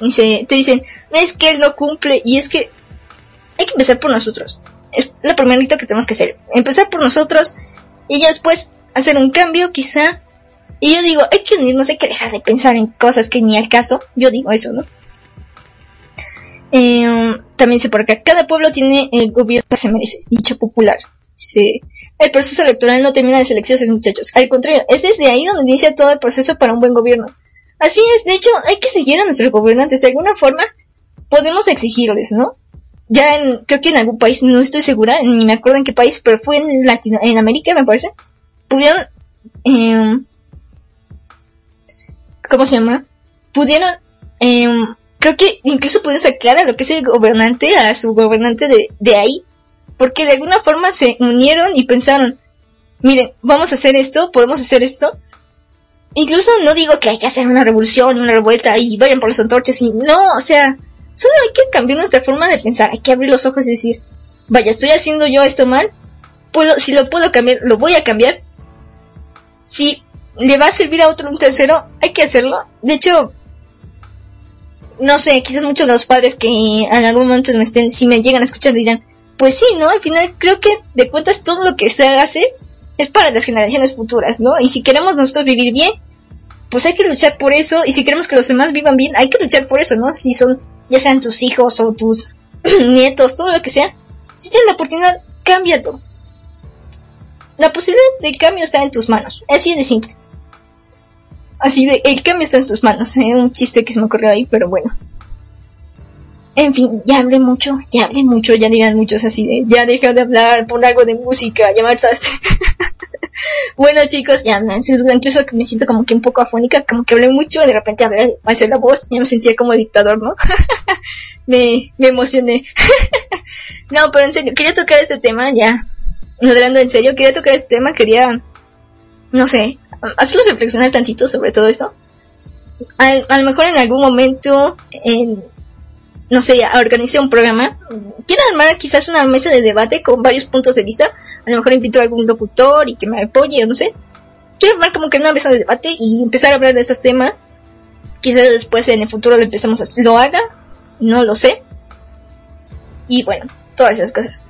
A: Dice, te dicen, es que él no cumple y es que hay que empezar por nosotros. Es lo primerito que tenemos que hacer. Empezar por nosotros y ya después hacer un cambio quizá. Y yo digo, hay que unirnos, hay que dejar de pensar en cosas que ni al caso. Yo digo eso, ¿no? Eh, también dice por acá, cada pueblo tiene el gobierno que se merece, dicho popular. Dice, el proceso electoral no termina de elecciones, muchachos. Al contrario, es desde ahí donde inicia todo el proceso para un buen gobierno. Así es, de hecho, hay que seguir a nuestros gobernantes. De alguna forma, podemos exigirles, ¿no? ya en, creo que en algún país, no estoy segura, ni me acuerdo en qué país, pero fue en Latino, en América me parece, pudieron, eh, ¿cómo se llama? Pudieron, eh, creo que incluso pudieron sacar a lo que es el gobernante, a su gobernante de, de ahí, porque de alguna forma se unieron y pensaron, miren, vamos a hacer esto, podemos hacer esto, incluso no digo que hay que hacer una revolución, una revuelta y vayan por las antorchas y no, o sea, solo hay que cambiar nuestra forma de pensar, hay que abrir los ojos y decir, vaya, estoy haciendo yo esto mal, puedo, si lo puedo cambiar, lo voy a cambiar. Si le va a servir a otro un tercero, hay que hacerlo. De hecho, no sé, quizás muchos de los padres que en algún momento me estén, si me llegan a escuchar dirán, pues sí, ¿no? Al final creo que de cuentas todo lo que se hace es para las generaciones futuras, ¿no? Y si queremos nosotros vivir bien, pues hay que luchar por eso. Y si queremos que los demás vivan bien, hay que luchar por eso, ¿no? Si son, ya sean tus hijos o tus nietos, todo lo que sea. Si tienen la oportunidad, cámbialo. La posibilidad de cambio está en tus manos. Así de simple. Así de, el cambio está en tus manos. ¿eh? Un chiste que se me ocurrió ahí, pero bueno. En fin, ya hablé mucho, ya hablé mucho, ya dirán muchos así de, ya deja de hablar, pon algo de música, ya hartaste. bueno chicos, ya me incluso que me siento como que un poco afónica, como que hablé mucho, de repente hablé, hacer la voz, ya me sentía como dictador, ¿no? me, me emocioné. no, pero en serio, quería tocar este tema ya, hablando en serio, quería tocar este tema, quería, no sé, hacerlos reflexionar tantito sobre todo esto. A lo mejor en algún momento, en, no sé, organicé un programa. Quiero armar quizás una mesa de debate con varios puntos de vista. A lo mejor invito a algún locutor y que me apoye, o no sé. Quiero armar como que una mesa de debate y empezar a hablar de estos temas. Quizás después en el futuro lo empecemos a lo haga. No lo sé. Y bueno, todas esas cosas.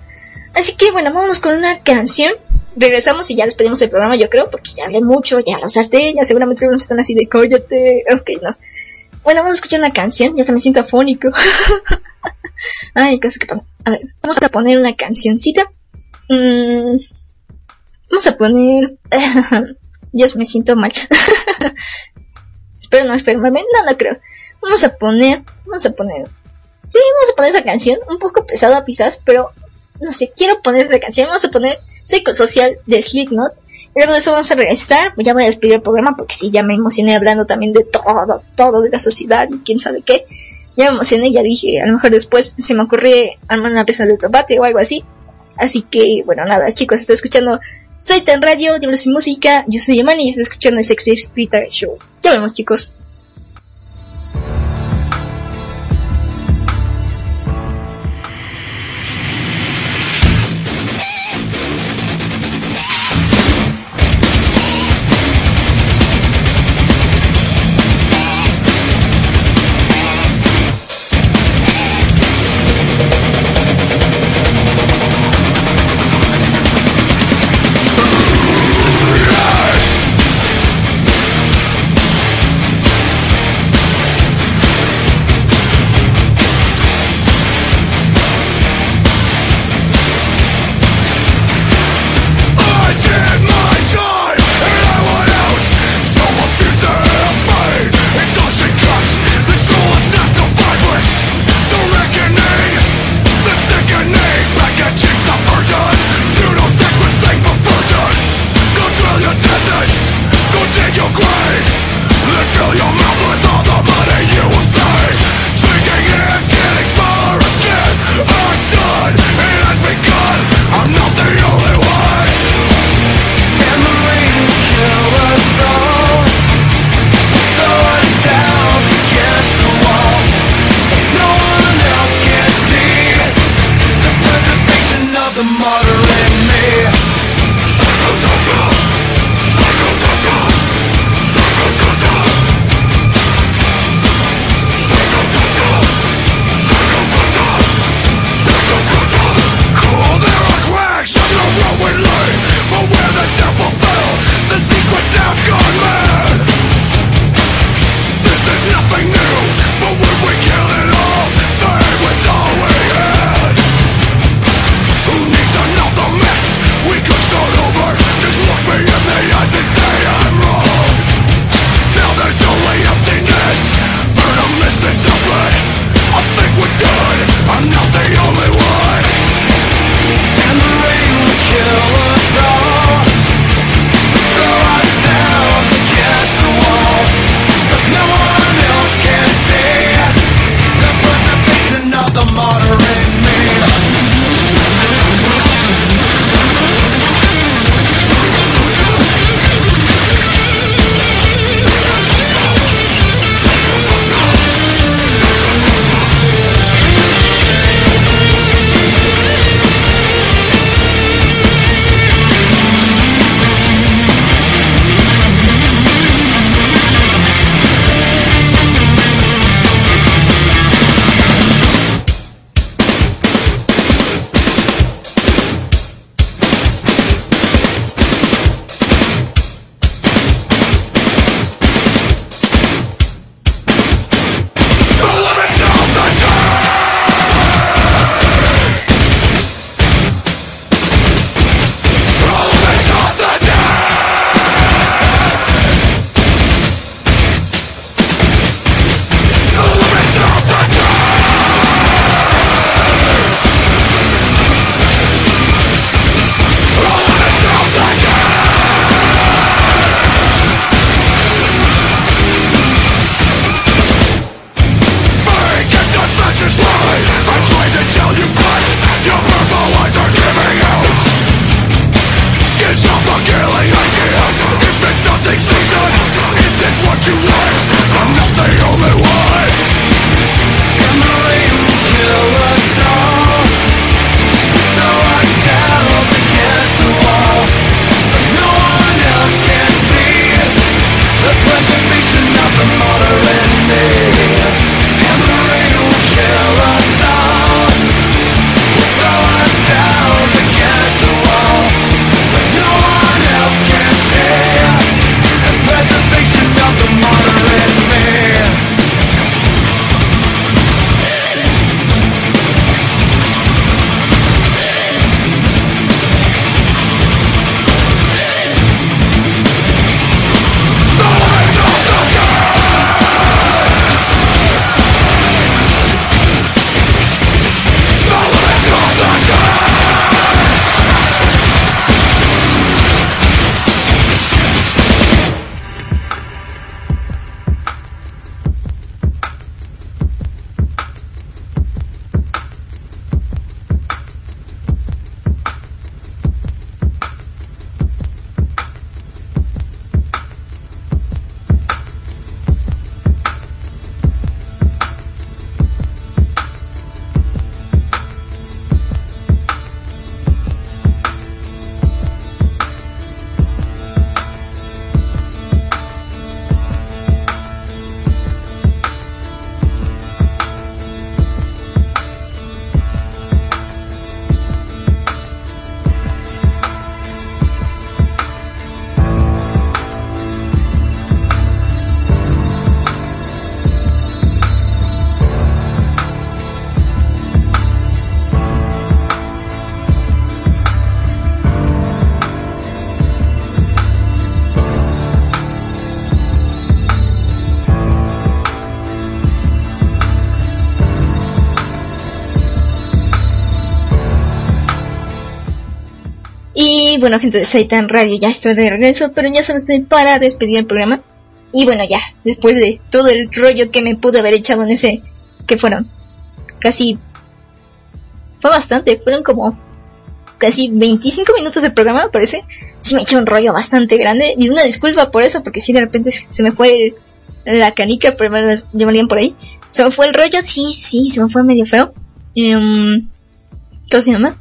A: Así que bueno, vamos con una canción. Regresamos y ya despedimos el programa, yo creo, porque ya hablé mucho, ya los harté, ya seguramente algunos están así de cállate. Ok, no. Bueno, vamos a escuchar una canción, ya se me siento afónico. Ay, cosa que pasa. A ver, vamos a poner una cancioncita. Mm, vamos a poner... Dios, me siento mal. Espero no enfermarme, no, no creo. Vamos a poner, vamos a poner... Sí, vamos a poner esa canción, un poco pesada quizás, pero no sé, quiero poner esa canción. Vamos a poner Psicosocial de Slipknot. Y luego de eso vamos a regresar. Ya voy a despedir el programa porque sí, ya me emocioné hablando también de todo, todo de la sociedad y quién sabe qué. Ya me emocioné, ya dije, a lo mejor después se me ocurre armar una pieza de debate o algo así. Así que, bueno, nada, chicos, está escuchando Soy Tan Radio, Diablos y Música. Yo soy Yamani y está escuchando el Shakespeare Spirit Show. Ya vemos, chicos. Y bueno, gente de Saitan Radio, ya estoy de regreso, pero ya solo estoy para despedir el programa. Y bueno, ya, después de todo el rollo que me pude haber echado en ese, que fueron casi, fue bastante, fueron como casi 25 minutos de programa, me parece. Sí me hecho un rollo bastante grande. Y una disculpa por eso, porque si de repente se me fue la canica, pero me llamarían por ahí. Se me fue el rollo, sí, sí, se me fue medio feo. Em, ¿Cómo se llama?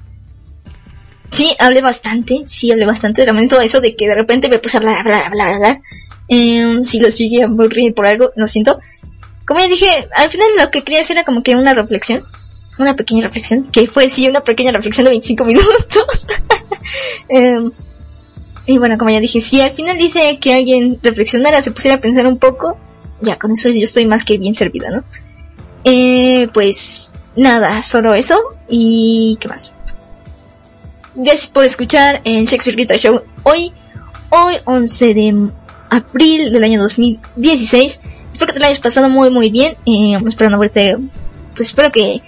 A: Sí, hablé bastante, sí, hablé bastante. De momento eso de que de repente me puse a hablar, hablar, hablar, hablar. Em, si lo sigue a aburrir por algo, lo siento. Como ya dije, al final lo que quería hacer era como que una reflexión. Una pequeña reflexión. Que fue, sí, una pequeña reflexión de 25 minutos. Em, y bueno, como ya dije, si al final dice que alguien reflexionara, se pusiera a pensar un poco, ya con eso yo estoy más que bien servida, ¿no? Eh, pues nada, solo eso. ¿Y qué más? Gracias por escuchar en Shakespeare Guitar Show hoy, hoy 11 de abril del año 2016. Espero que te lo hayas pasado muy muy bien. Eh, espero no verte, pues espero que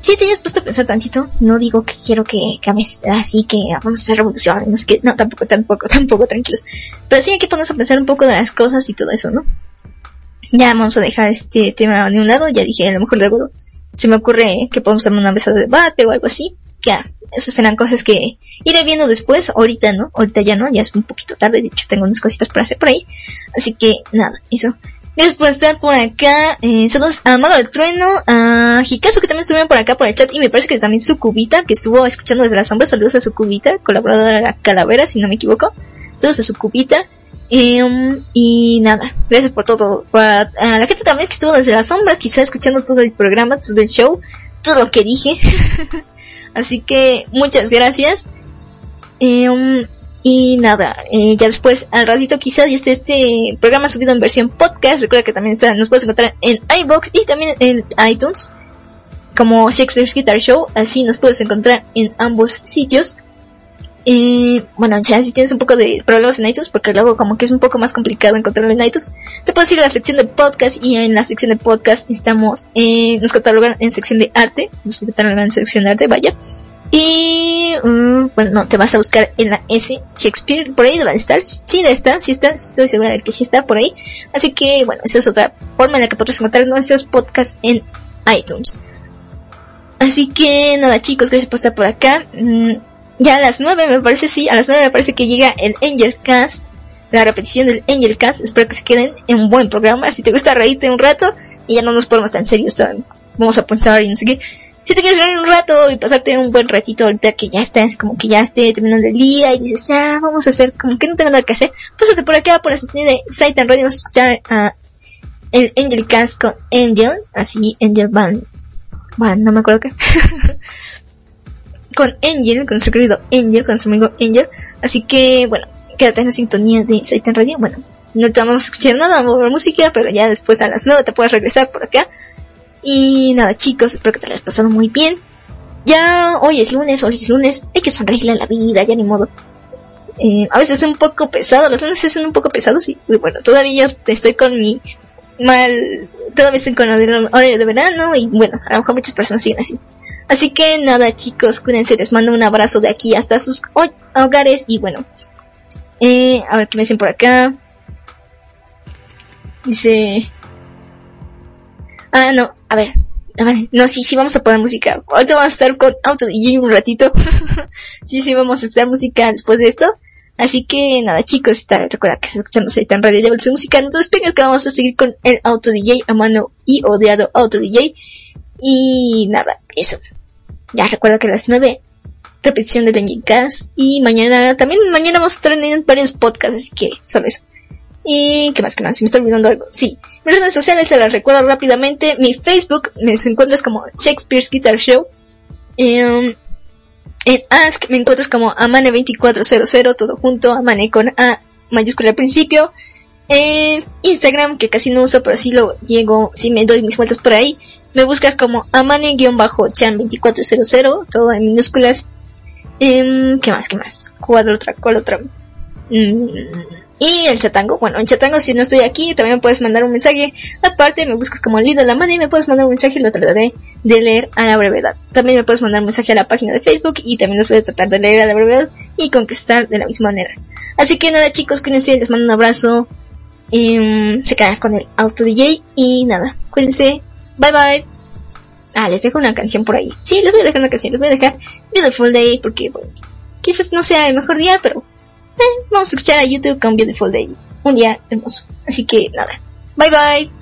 A: si te hayas puesto a pensar tantito. No digo que quiero que cambies así que vamos a hacer revolución, no sé qué, no tampoco, tampoco, tampoco, tranquilos. Pero sí hay que ponerse a pensar un poco de las cosas y todo eso, ¿no? Ya vamos a dejar este tema de un lado, ya dije, a lo mejor luego se me ocurre que podemos hacer una mesa de debate o algo así. Ya, esas serán cosas que iré viendo después. Ahorita no, ahorita ya no, ya es un poquito tarde. De hecho, tengo unas cositas para hacer por ahí. Así que nada, eso. Gracias por estar por acá. Eh, saludos a Mago del Trueno, a Hikazu que también estuvieron por acá por el chat. Y me parece que también Sucubita, que estuvo escuchando desde las sombras. Saludos a Sucubita, colaboradora de la Calavera, si no me equivoco. Saludos a Sucubita. Eh, y nada, gracias por todo. Para, a la gente también que estuvo desde las sombras, quizá escuchando todo el programa, todo el show, todo lo que dije. Así que muchas gracias. Eh, y nada, eh, ya después al ratito quizás ya esté este programa subido en versión podcast. Recuerda que también está, nos puedes encontrar en iBox y también en iTunes como Shakespeare's Guitar Show. Así nos puedes encontrar en ambos sitios. Eh, bueno, ya si tienes un poco de problemas en iTunes, porque luego como que es un poco más complicado encontrarlo en iTunes, te puedes ir a la sección de podcast y en la sección de podcast estamos, eh, nos catalogan en sección de arte, nos catalogan en sección de arte, vaya. Y, mm, bueno, no, te vas a buscar en la S Shakespeare, por ahí debe estar, sí está, sí está, estoy segura de que sí está por ahí. Así que, bueno, esa es otra forma en la que podrás encontrar nuestros podcasts en iTunes. Así que, nada chicos, gracias por estar por acá. Mm, ya a las 9 me parece, sí, a las 9 me parece que llega el Angel Cast, la repetición del Angel Cast, espero que se queden en un buen programa, si te gusta reírte un rato y ya no nos ponemos tan serios, vamos a pensar y no sé qué. Si te quieres reír un rato y pasarte un buen ratito ahorita que ya estás, como que ya esté terminando el día y dices, ya, vamos a hacer, como que no tengo nada que hacer, pásate por acá, por la sección de Saitan Radio, vas a escuchar a el Angel Cast con Angel, así Angel Van, Van, no me acuerdo qué. con Angel, con nuestro querido Angel, con su amigo Angel. Así que, bueno, quédate en la sintonía de Saitan Radio. Bueno, no te vamos a escuchar nada, vamos a ver música, pero ya después a las 9 te puedes regresar por acá. Y nada, chicos, espero que te lo hayas pasado muy bien. Ya hoy es lunes, hoy es lunes, hay que sonreírle a la vida, ya ni modo. Eh, a veces es un poco pesado, los lunes son un poco pesados y y bueno, todavía yo estoy con mi mal, todavía estoy con el horario de verano y bueno, a lo mejor muchas personas siguen así. Así que nada chicos, cuídense, les mando un abrazo de aquí hasta sus ho- hogares y bueno. Eh, a ver qué me dicen por acá. Dice... Ah, no, a ver. A ver, no, sí, sí vamos a poner música. Ahorita vamos a estar con Auto DJ un ratito. sí, sí vamos a estar música después de esto. Así que nada chicos, está, recuerda que estás escuchando Saitan Radio de su música. Entonces pegas que vamos a seguir con el Auto DJ a mano y odiado Auto DJ. Y nada, eso. Ya recuerda que a las 9 repetición del Engine Cast y mañana también mañana vamos a en varios podcasts, así que solo eso. Y qué más, qué más, si me está olvidando algo. Sí, mis redes sociales te las recuerdo rápidamente. Mi Facebook me encuentras como Shakespeare's Guitar Show. Em, en Ask me encuentras como Amane2400, todo junto, Amane con A mayúscula al principio. En Instagram, que casi no uso, pero sí lo llego, sí me doy mis vueltas por ahí. Me buscas como Amane-chan2400, todo en minúsculas. Em, ¿Qué más? ¿Qué más? ¿Cuál otra? ¿Cuál otra? Mm, Y el chatango, bueno, en chatango si no estoy aquí también puedes mandar un mensaje. Aparte me buscas como Lida la y me puedes mandar un mensaje y lo trataré de leer a la brevedad. También me puedes mandar un mensaje a la página de Facebook y también los voy a tratar de leer a la brevedad y conquistar de la misma manera. Así que nada chicos, cuídense, les mando un abrazo. Em, se quedan con el auto DJ y nada, cuídense. Bye bye. Ah, les dejo una canción por ahí. Sí, les voy a dejar una canción, les voy a dejar Beautiful Day porque, bueno, quizás no sea el mejor día, pero eh, vamos a escuchar a YouTube con Beautiful Day. Un día hermoso. Así que nada. Bye bye.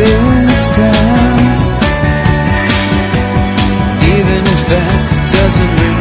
F: this time Even if that doesn't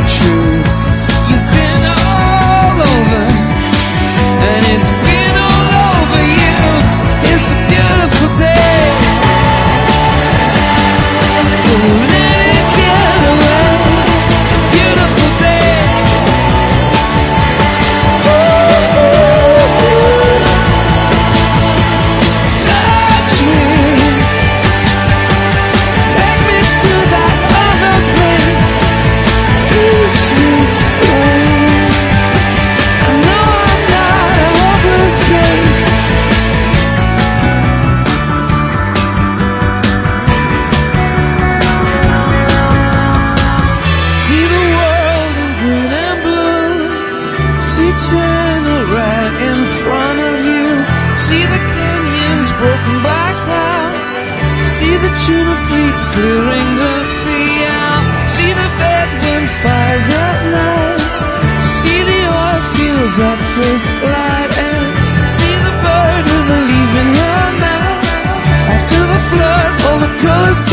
F: the